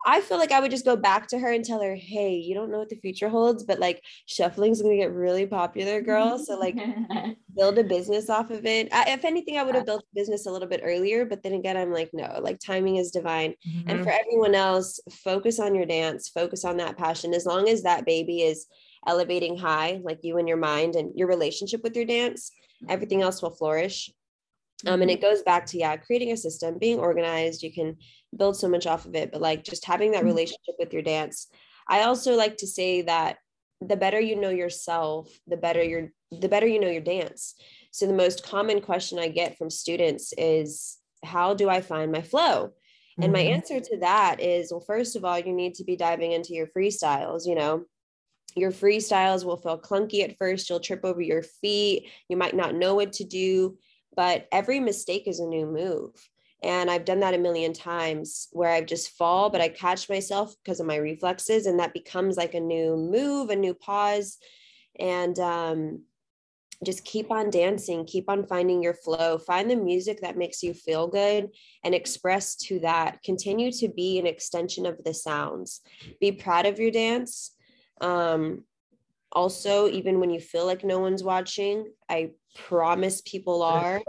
I feel like I would just go back to her and tell her, hey, you don't know what the future holds, but like shuffling's gonna get really popular, girl. So like build a business off of it. I, if anything, I would have built a business a little bit earlier, but then again, I'm like, no, like timing is divine. Mm-hmm. And for everyone else, focus on your dance, focus on that passion. As long as that baby is elevating high, like you and your mind and your relationship with your dance, everything else will flourish. Um, and mm-hmm. it goes back to yeah, creating a system, being organized. You can build so much off of it, but like just having that mm-hmm. relationship with your dance. I also like to say that the better you know yourself, the better your the better you know your dance. So the most common question I get from students is how do I find my flow? And my mm-hmm. answer to that is well, first of all, you need to be diving into your freestyles, you know. Your freestyles will feel clunky at first. You'll trip over your feet. You might not know what to do, but every mistake is a new move. And I've done that a million times where I just fall, but I catch myself because of my reflexes, and that becomes like a new move, a new pause. And um, just keep on dancing, keep on finding your flow, find the music that makes you feel good and express to that. Continue to be an extension of the sounds. Be proud of your dance. Um, also, even when you feel like no one's watching, I promise people are.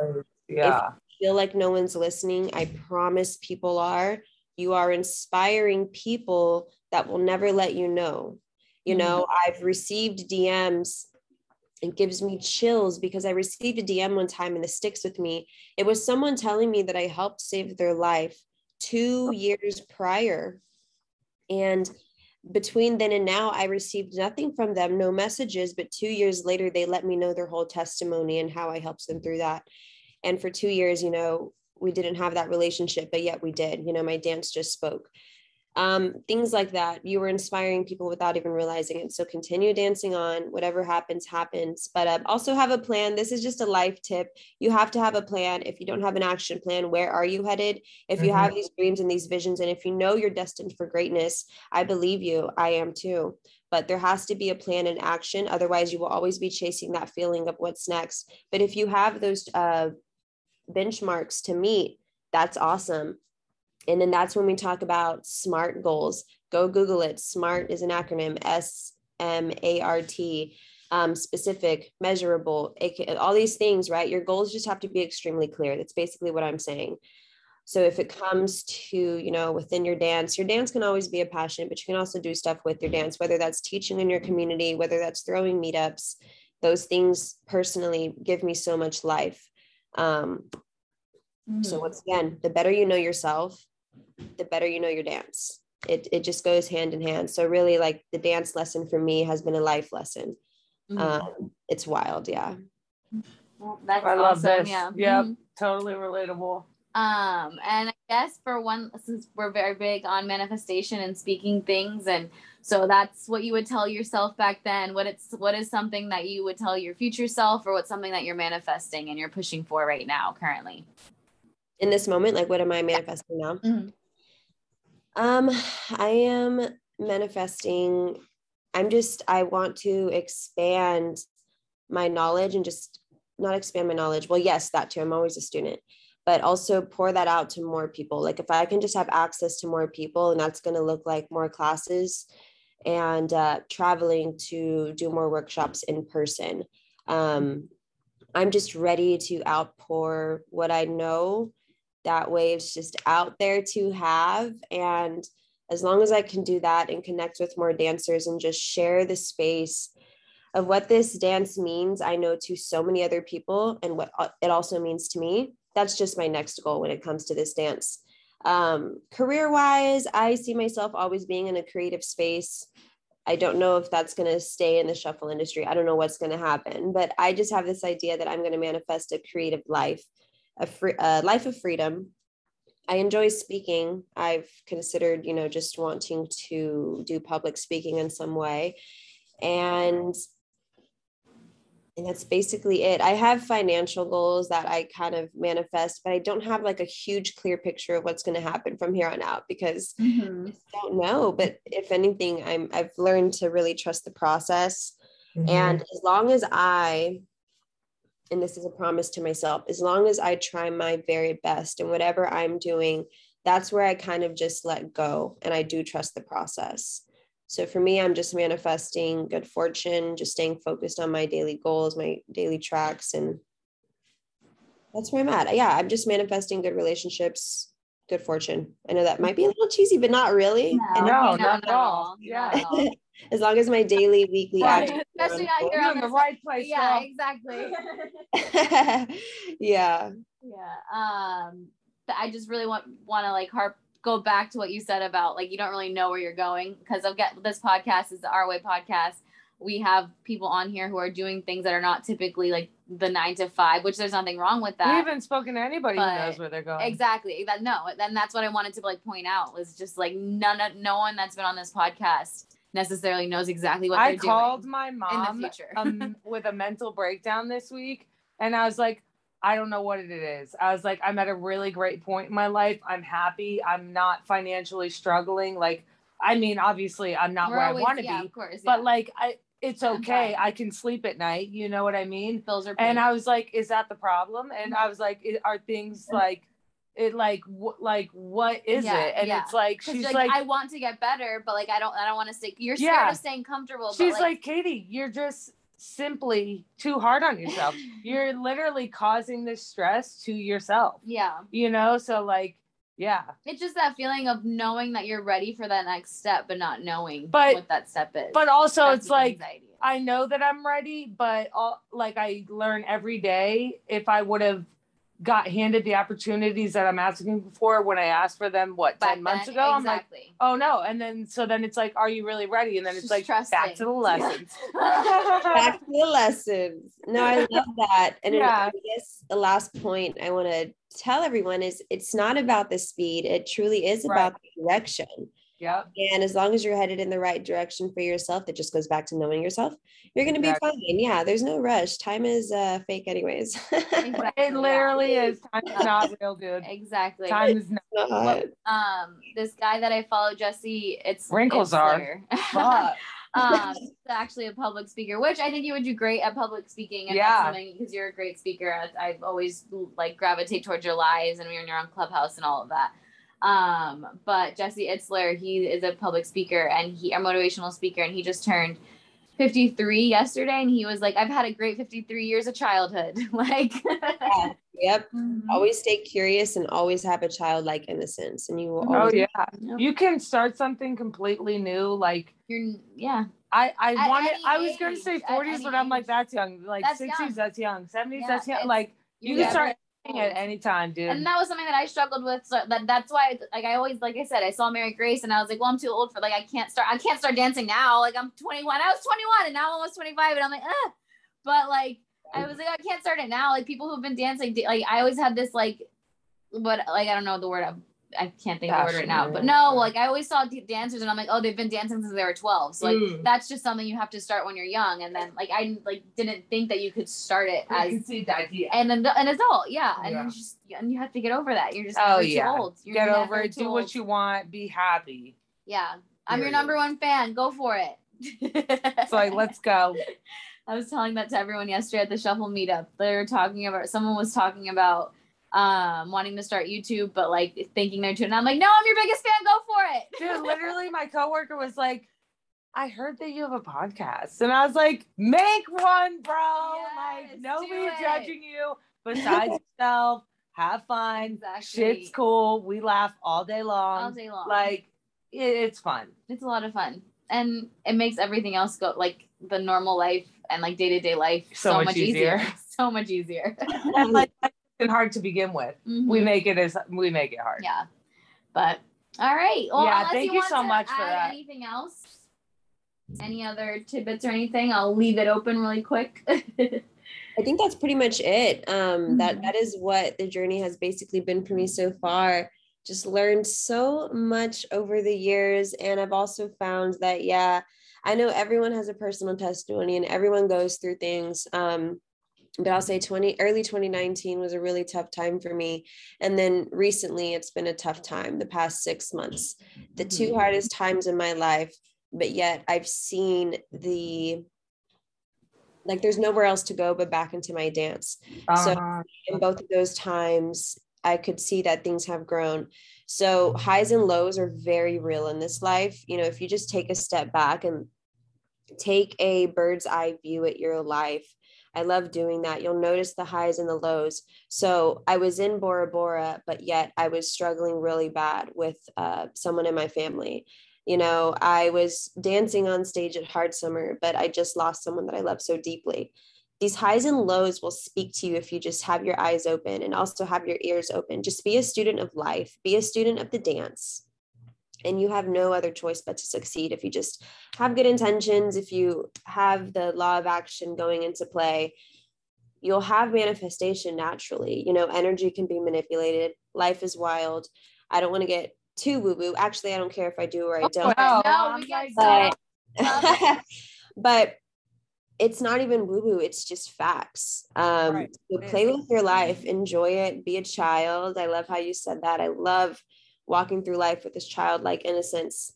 Yeah feel like no one's listening, I promise people are. You are inspiring people that will never let you know. You know, mm-hmm. I've received DMs. It gives me chills because I received a DM one time and it sticks with me. It was someone telling me that I helped save their life two years prior. And between then and now, I received nothing from them, no messages, but two years later, they let me know their whole testimony and how I helped them through that and for two years you know we didn't have that relationship but yet we did. You know my dance just spoke. Um, things like that. You were inspiring people without even realizing it. So continue dancing on. Whatever happens happens. But uh, also have a plan. This is just a life tip. You have to have a plan. If you don't have an action plan where are you headed? If you mm-hmm. have these dreams and these visions and if you know you're destined for greatness i believe you. I am too. But there has to be a plan and action. Otherwise you will always be chasing that feeling of what's next. But if you have those uh, benchmarks to meet, that's awesome. And then that's when we talk about SMART goals. Go Google it. SMART is an acronym S M A R T, um, specific, measurable, all these things, right? Your goals just have to be extremely clear. That's basically what I'm saying. So if it comes to, you know, within your dance, your dance can always be a passion, but you can also do stuff with your dance, whether that's teaching in your community, whether that's throwing meetups. Those things personally give me so much life. Um, mm-hmm. So once again, the better you know yourself, the better you know your dance. It it just goes hand in hand. So really, like the dance lesson for me has been a life lesson. Mm-hmm. Um, it's wild, yeah. Well, that's I love awesome. this. Yeah, yep, mm-hmm. totally relatable. Um, and Guess for one, since we're very big on manifestation and speaking things, and so that's what you would tell yourself back then. What it's what is something that you would tell your future self, or what's something that you're manifesting and you're pushing for right now, currently. In this moment, like what am I manifesting now? Mm-hmm. Um, I am manifesting. I'm just. I want to expand my knowledge and just not expand my knowledge. Well, yes, that too. I'm always a student but also pour that out to more people. Like if I can just have access to more people, and that's going to look like more classes and uh, traveling to do more workshops in person. Um, I'm just ready to outpour what I know. That way, it's just out there to have. And as long as I can do that and connect with more dancers and just share the space of what this dance means, I know to so many other people and what uh, it also means to me that's just my next goal when it comes to this dance. Um, career wise, I see myself always being in a creative space. I don't know if that's going to stay in the shuffle industry. I don't know what's going to happen, but I just have this idea that I'm going to manifest a creative life, a free a life of freedom. I enjoy speaking. I've considered, you know, just wanting to do public speaking in some way. And and that's basically it. I have financial goals that I kind of manifest, but I don't have like a huge clear picture of what's going to happen from here on out because Mm-hmm. I don't know. But if anything, I'm I've learned to really trust the process. Mm-hmm. And as long as I, and this is a promise to myself, as long as I try my very best and whatever I'm doing, that's where I kind of just let go and I do trust the process. So for me, I'm just manifesting good fortune, just staying focused on my daily goals, my daily tracks, and that's where I'm at. Yeah, I'm just manifesting good relationships, good fortune. I know that might be a little cheesy, but not really. No, No, not at all. Not at as long as my daily, weekly Right. actions Especially on out here You're on the right place. yeah, girl. exactly. yeah. Yeah. Um but I just really want want to like harp go back to what you said about like you don't really know where you're going because I've got this podcast is the Our Way podcast. We have people on here who are doing things that are not typically like the 9 to 5, which there's nothing wrong with We that. haven't spoken to anybody who knows where they're going. Exactly. That no, then that's what I wanted to like point out was just like none of no one that's been on this podcast necessarily knows exactly what I called my in mom the future. um, with a mental breakdown this week, and I was like, I don't know what it is. I was like, I'm at a really great point in my life. I'm happy. I'm not financially struggling. Like, I mean, obviously, I'm not We're where always- I want to yeah, be, of course. but yeah. like, I it's okay. I can sleep at night. You know what I mean? bills are And. I was like, is that the problem? And I mm-hmm. was like, it, are things like it like wh- like what is Yeah, it? And yeah. it's like she's like, like, I want to get better, but like I don't I don't want to stay you're scared Yeah. of staying comfortable. she's but, like, Katie, you're just simply too hard on yourself. you're literally causing this stress to yourself. Yeah. You know, so like, yeah. It's just that feeling of knowing that you're ready for that next step but not knowing But- what that step is. But also, That's it's like anxiety. I know that I'm ready, but all, like I learn every day. If I would have got handed the opportunities that I'm asking for when I asked for them, what Back ten months then, ago, I'm like, oh no, and then so then it's like, are you really ready? And then it's Just like back to the lessons. Back to the lessons. No, I love that. And Yeah. I guess the last point I want to tell everyone is it's not about the speed. It truly is about the direction. Yep. And as long as you're headed in the right direction for yourself, that just goes back to knowing yourself. You're going to be fine. Yeah, there's no rush. Time is uh, fake, anyways. Exactly, It yeah. literally is. Time is not real, dude. Exactly. Time is not. Not. Um, this guy that I follow, Jesse, it's Wrinkles it's are. Slayer. Um, actually a public speaker, which I think you would do great at public speaking. And Yeah. because you're a great speaker. I, I've always like gravitate towards your lives and when you're on Clubhouse and all of that. Um, but Jesse Itzler, he is a public speaker and he a motivational speaker, and he just turned 53 yesterday, and he was like, "I've had a great 53 years of childhood." like, Yeah. Yep. Mhm. Always stay curious and always have a childlike innocence. And you will Oh always yeah. Yep. You can start something completely new. Like you're yeah. I, I At wanted I was gonna say forties, any but I'm like that's young. Like That's sixties, young. that's young. Seventies, Yeah, that's young. Like You're you can start never anything at any time, dude. And that was something that I struggled with. So that that's why, like, I always, like I said, I saw Mary Grace, and I was like, well, I'm too old for like, I can't start, I can't start dancing now. Like, I'm 21. I was 21, and now I'm almost 25, and I'm like, ah. But like, I was like, I can't start it now. Like, people who've been dancing, like, I always had this like, what, like, I don't know the word. I, can't think of the word right now. But no, like, I always saw dancers, and I'm like, oh, they've been dancing since they were 12. So like, Mm. that's just something you have to start when you're young. And then like, I like didn't think that you could start it as can see the idea. and an, an adult, yeah, and Yeah. you just and you have to get over that. You're just Oh, never yeah. too old. You're Get over it. Do what you want. Be happy. Yeah, I'm your number one fan. Go for it. It's like let's go. I was telling that to everyone yesterday at the shuffle meetup. They were talking about someone was talking about um wanting to start YouTube, but like thinking they're too. And I'm like, no, I'm your biggest fan. Go for it. Dude, literally, my coworker was like, "I heard that you have a podcast," and I was like, "Make one, bro! Yes, like do nobody's it. judging you besides yourself. Have fun. Exactly. Shit's cool. We laugh all day long. all day long. Like it, it's fun. it's a lot of fun, and it makes everything else go like the normal life and like day to day life So so, much much, easier. easier. so much easier. and like it's hard to begin with. We Mhm. make it as we make it hard. Yeah. But all right. Well, Yeah, thank you, you so much for that. Anything else? Any other tidbits or anything? I'll leave it open really quick. I think that's pretty much it. Um, that Mhm. that is what the journey has basically been for me so far. Just learned so much over the years, and I've also found that yeah, I know everyone has a personal testimony and everyone goes through things. Um, but I'll say 20 early 2019 was a really tough time for me. And then recently it's been a tough time the past six months, the two Mm-hmm. hardest times in my life. But yet I've seen the like there's nowhere else to go but back into my dance. So Uh-huh. in both of those times, I could see that things have grown. So highs and lows are very real in this life. You know, if you just take a step back and take a bird's eye view at your life, I love doing that. You'll notice the highs and the lows. So I was in Bora Bora, but yet I was struggling really bad with uh, someone in my family. You know, I was dancing on stage at Hard Summer, but I just lost someone that I love so deeply these highs and lows will speak to you if you just have your eyes open and also have your ears open. Just be a student of life, be a student of the dance. And you have no other choice but to succeed if you just have good intentions, if you have the law of action going into play, you'll have manifestation naturally. You know, energy can be manipulated, life is wild. I don't want to get too woo woo. Actually, I don't care if I do or I don't. Well, no, I'm we get like- so but it's not even woo woo it's just facts um Right. so play with your life enjoy it be a child i love how you said that i love walking through life with this childlike innocence.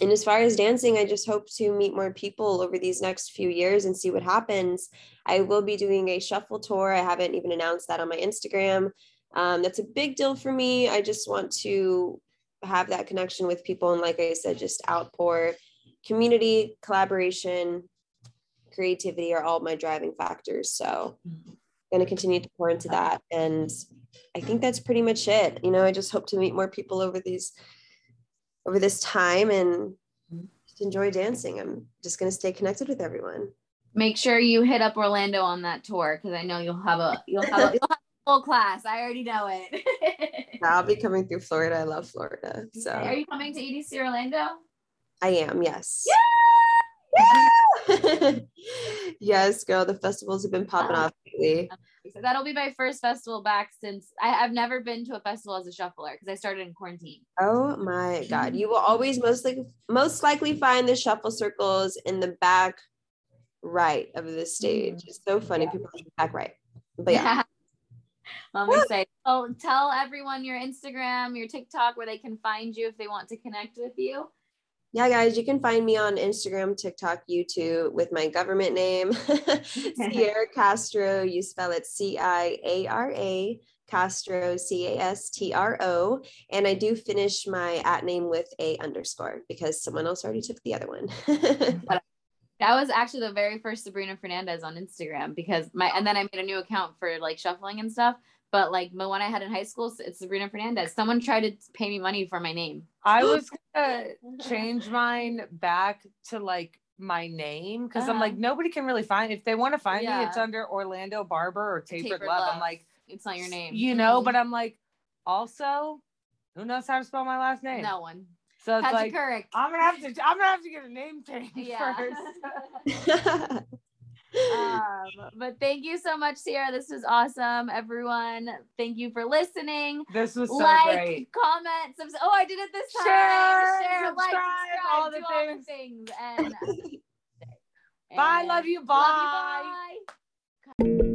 And as far as dancing i just hope to meet more people over these next few years and see what happens. I will be doing a shuffle tour. I haven't even announced that on my instagram. Um, that's a big deal for me. I just want to have that connection with people and like i said just outpour. Community collaboration creativity are all my driving factors. So going to continue to pour into that. And i think that's pretty much it. You know i just hope to meet more people over these over this time and just enjoy dancing. I'm just going to stay connected with everyone. Make sure you hit up Orlando on that tour because I know you'll have a you'll have a, you'll have a full class. I already know it. i'll be coming through florida. I love florida so. Are you coming to EDC Orlando? i am yes. Yes girl the festivals have been popping off So that'll be my first festival back since I, have never been to a festival as a shuffler because I started in quarantine. Oh my God. You will always most like most likely find the shuffle circles in the back right of the stage. Mm-hmm. It's so funny. People are back right. But yeah. Let me say, oh, tell everyone your Instagram, your TikTok, where they can find you if they want to connect with you. Yeah, guys, you can find me on Instagram, TikTok, YouTube with my government name, Ciara Castro. You spell it C I A R A Castro, C A S T R O. And I do finish my at name with a underscore because someone else already took the other one. That was actually the very first Sabrina Fernandez on Instagram because my and then I made a new account for like shuffling and stuff. But like the one I had in high school, it's Sabrina Fernandez. Someone tried to pay me money for my name. I was gonna change mine back to like my name because I'm Uh-huh. like nobody can really find if they want to find me it's under Orlando Barber or Tapered, Tapered Love. Love. I'm like It's not your name. you know, but I'm like also who knows how to spell my last name? no one. So it's Patrick like Couric. I'm gonna have to I'm gonna have to get a name change Yeah. first. um, but thank you so much, Ciara. This was awesome, everyone. Thank you for listening. this was so like, great. comment, subs- oh, I did it this time. Share, Share, like, subscribe, subscribe, all the do all the things. And, Bye, love you, Love bye. you, bye.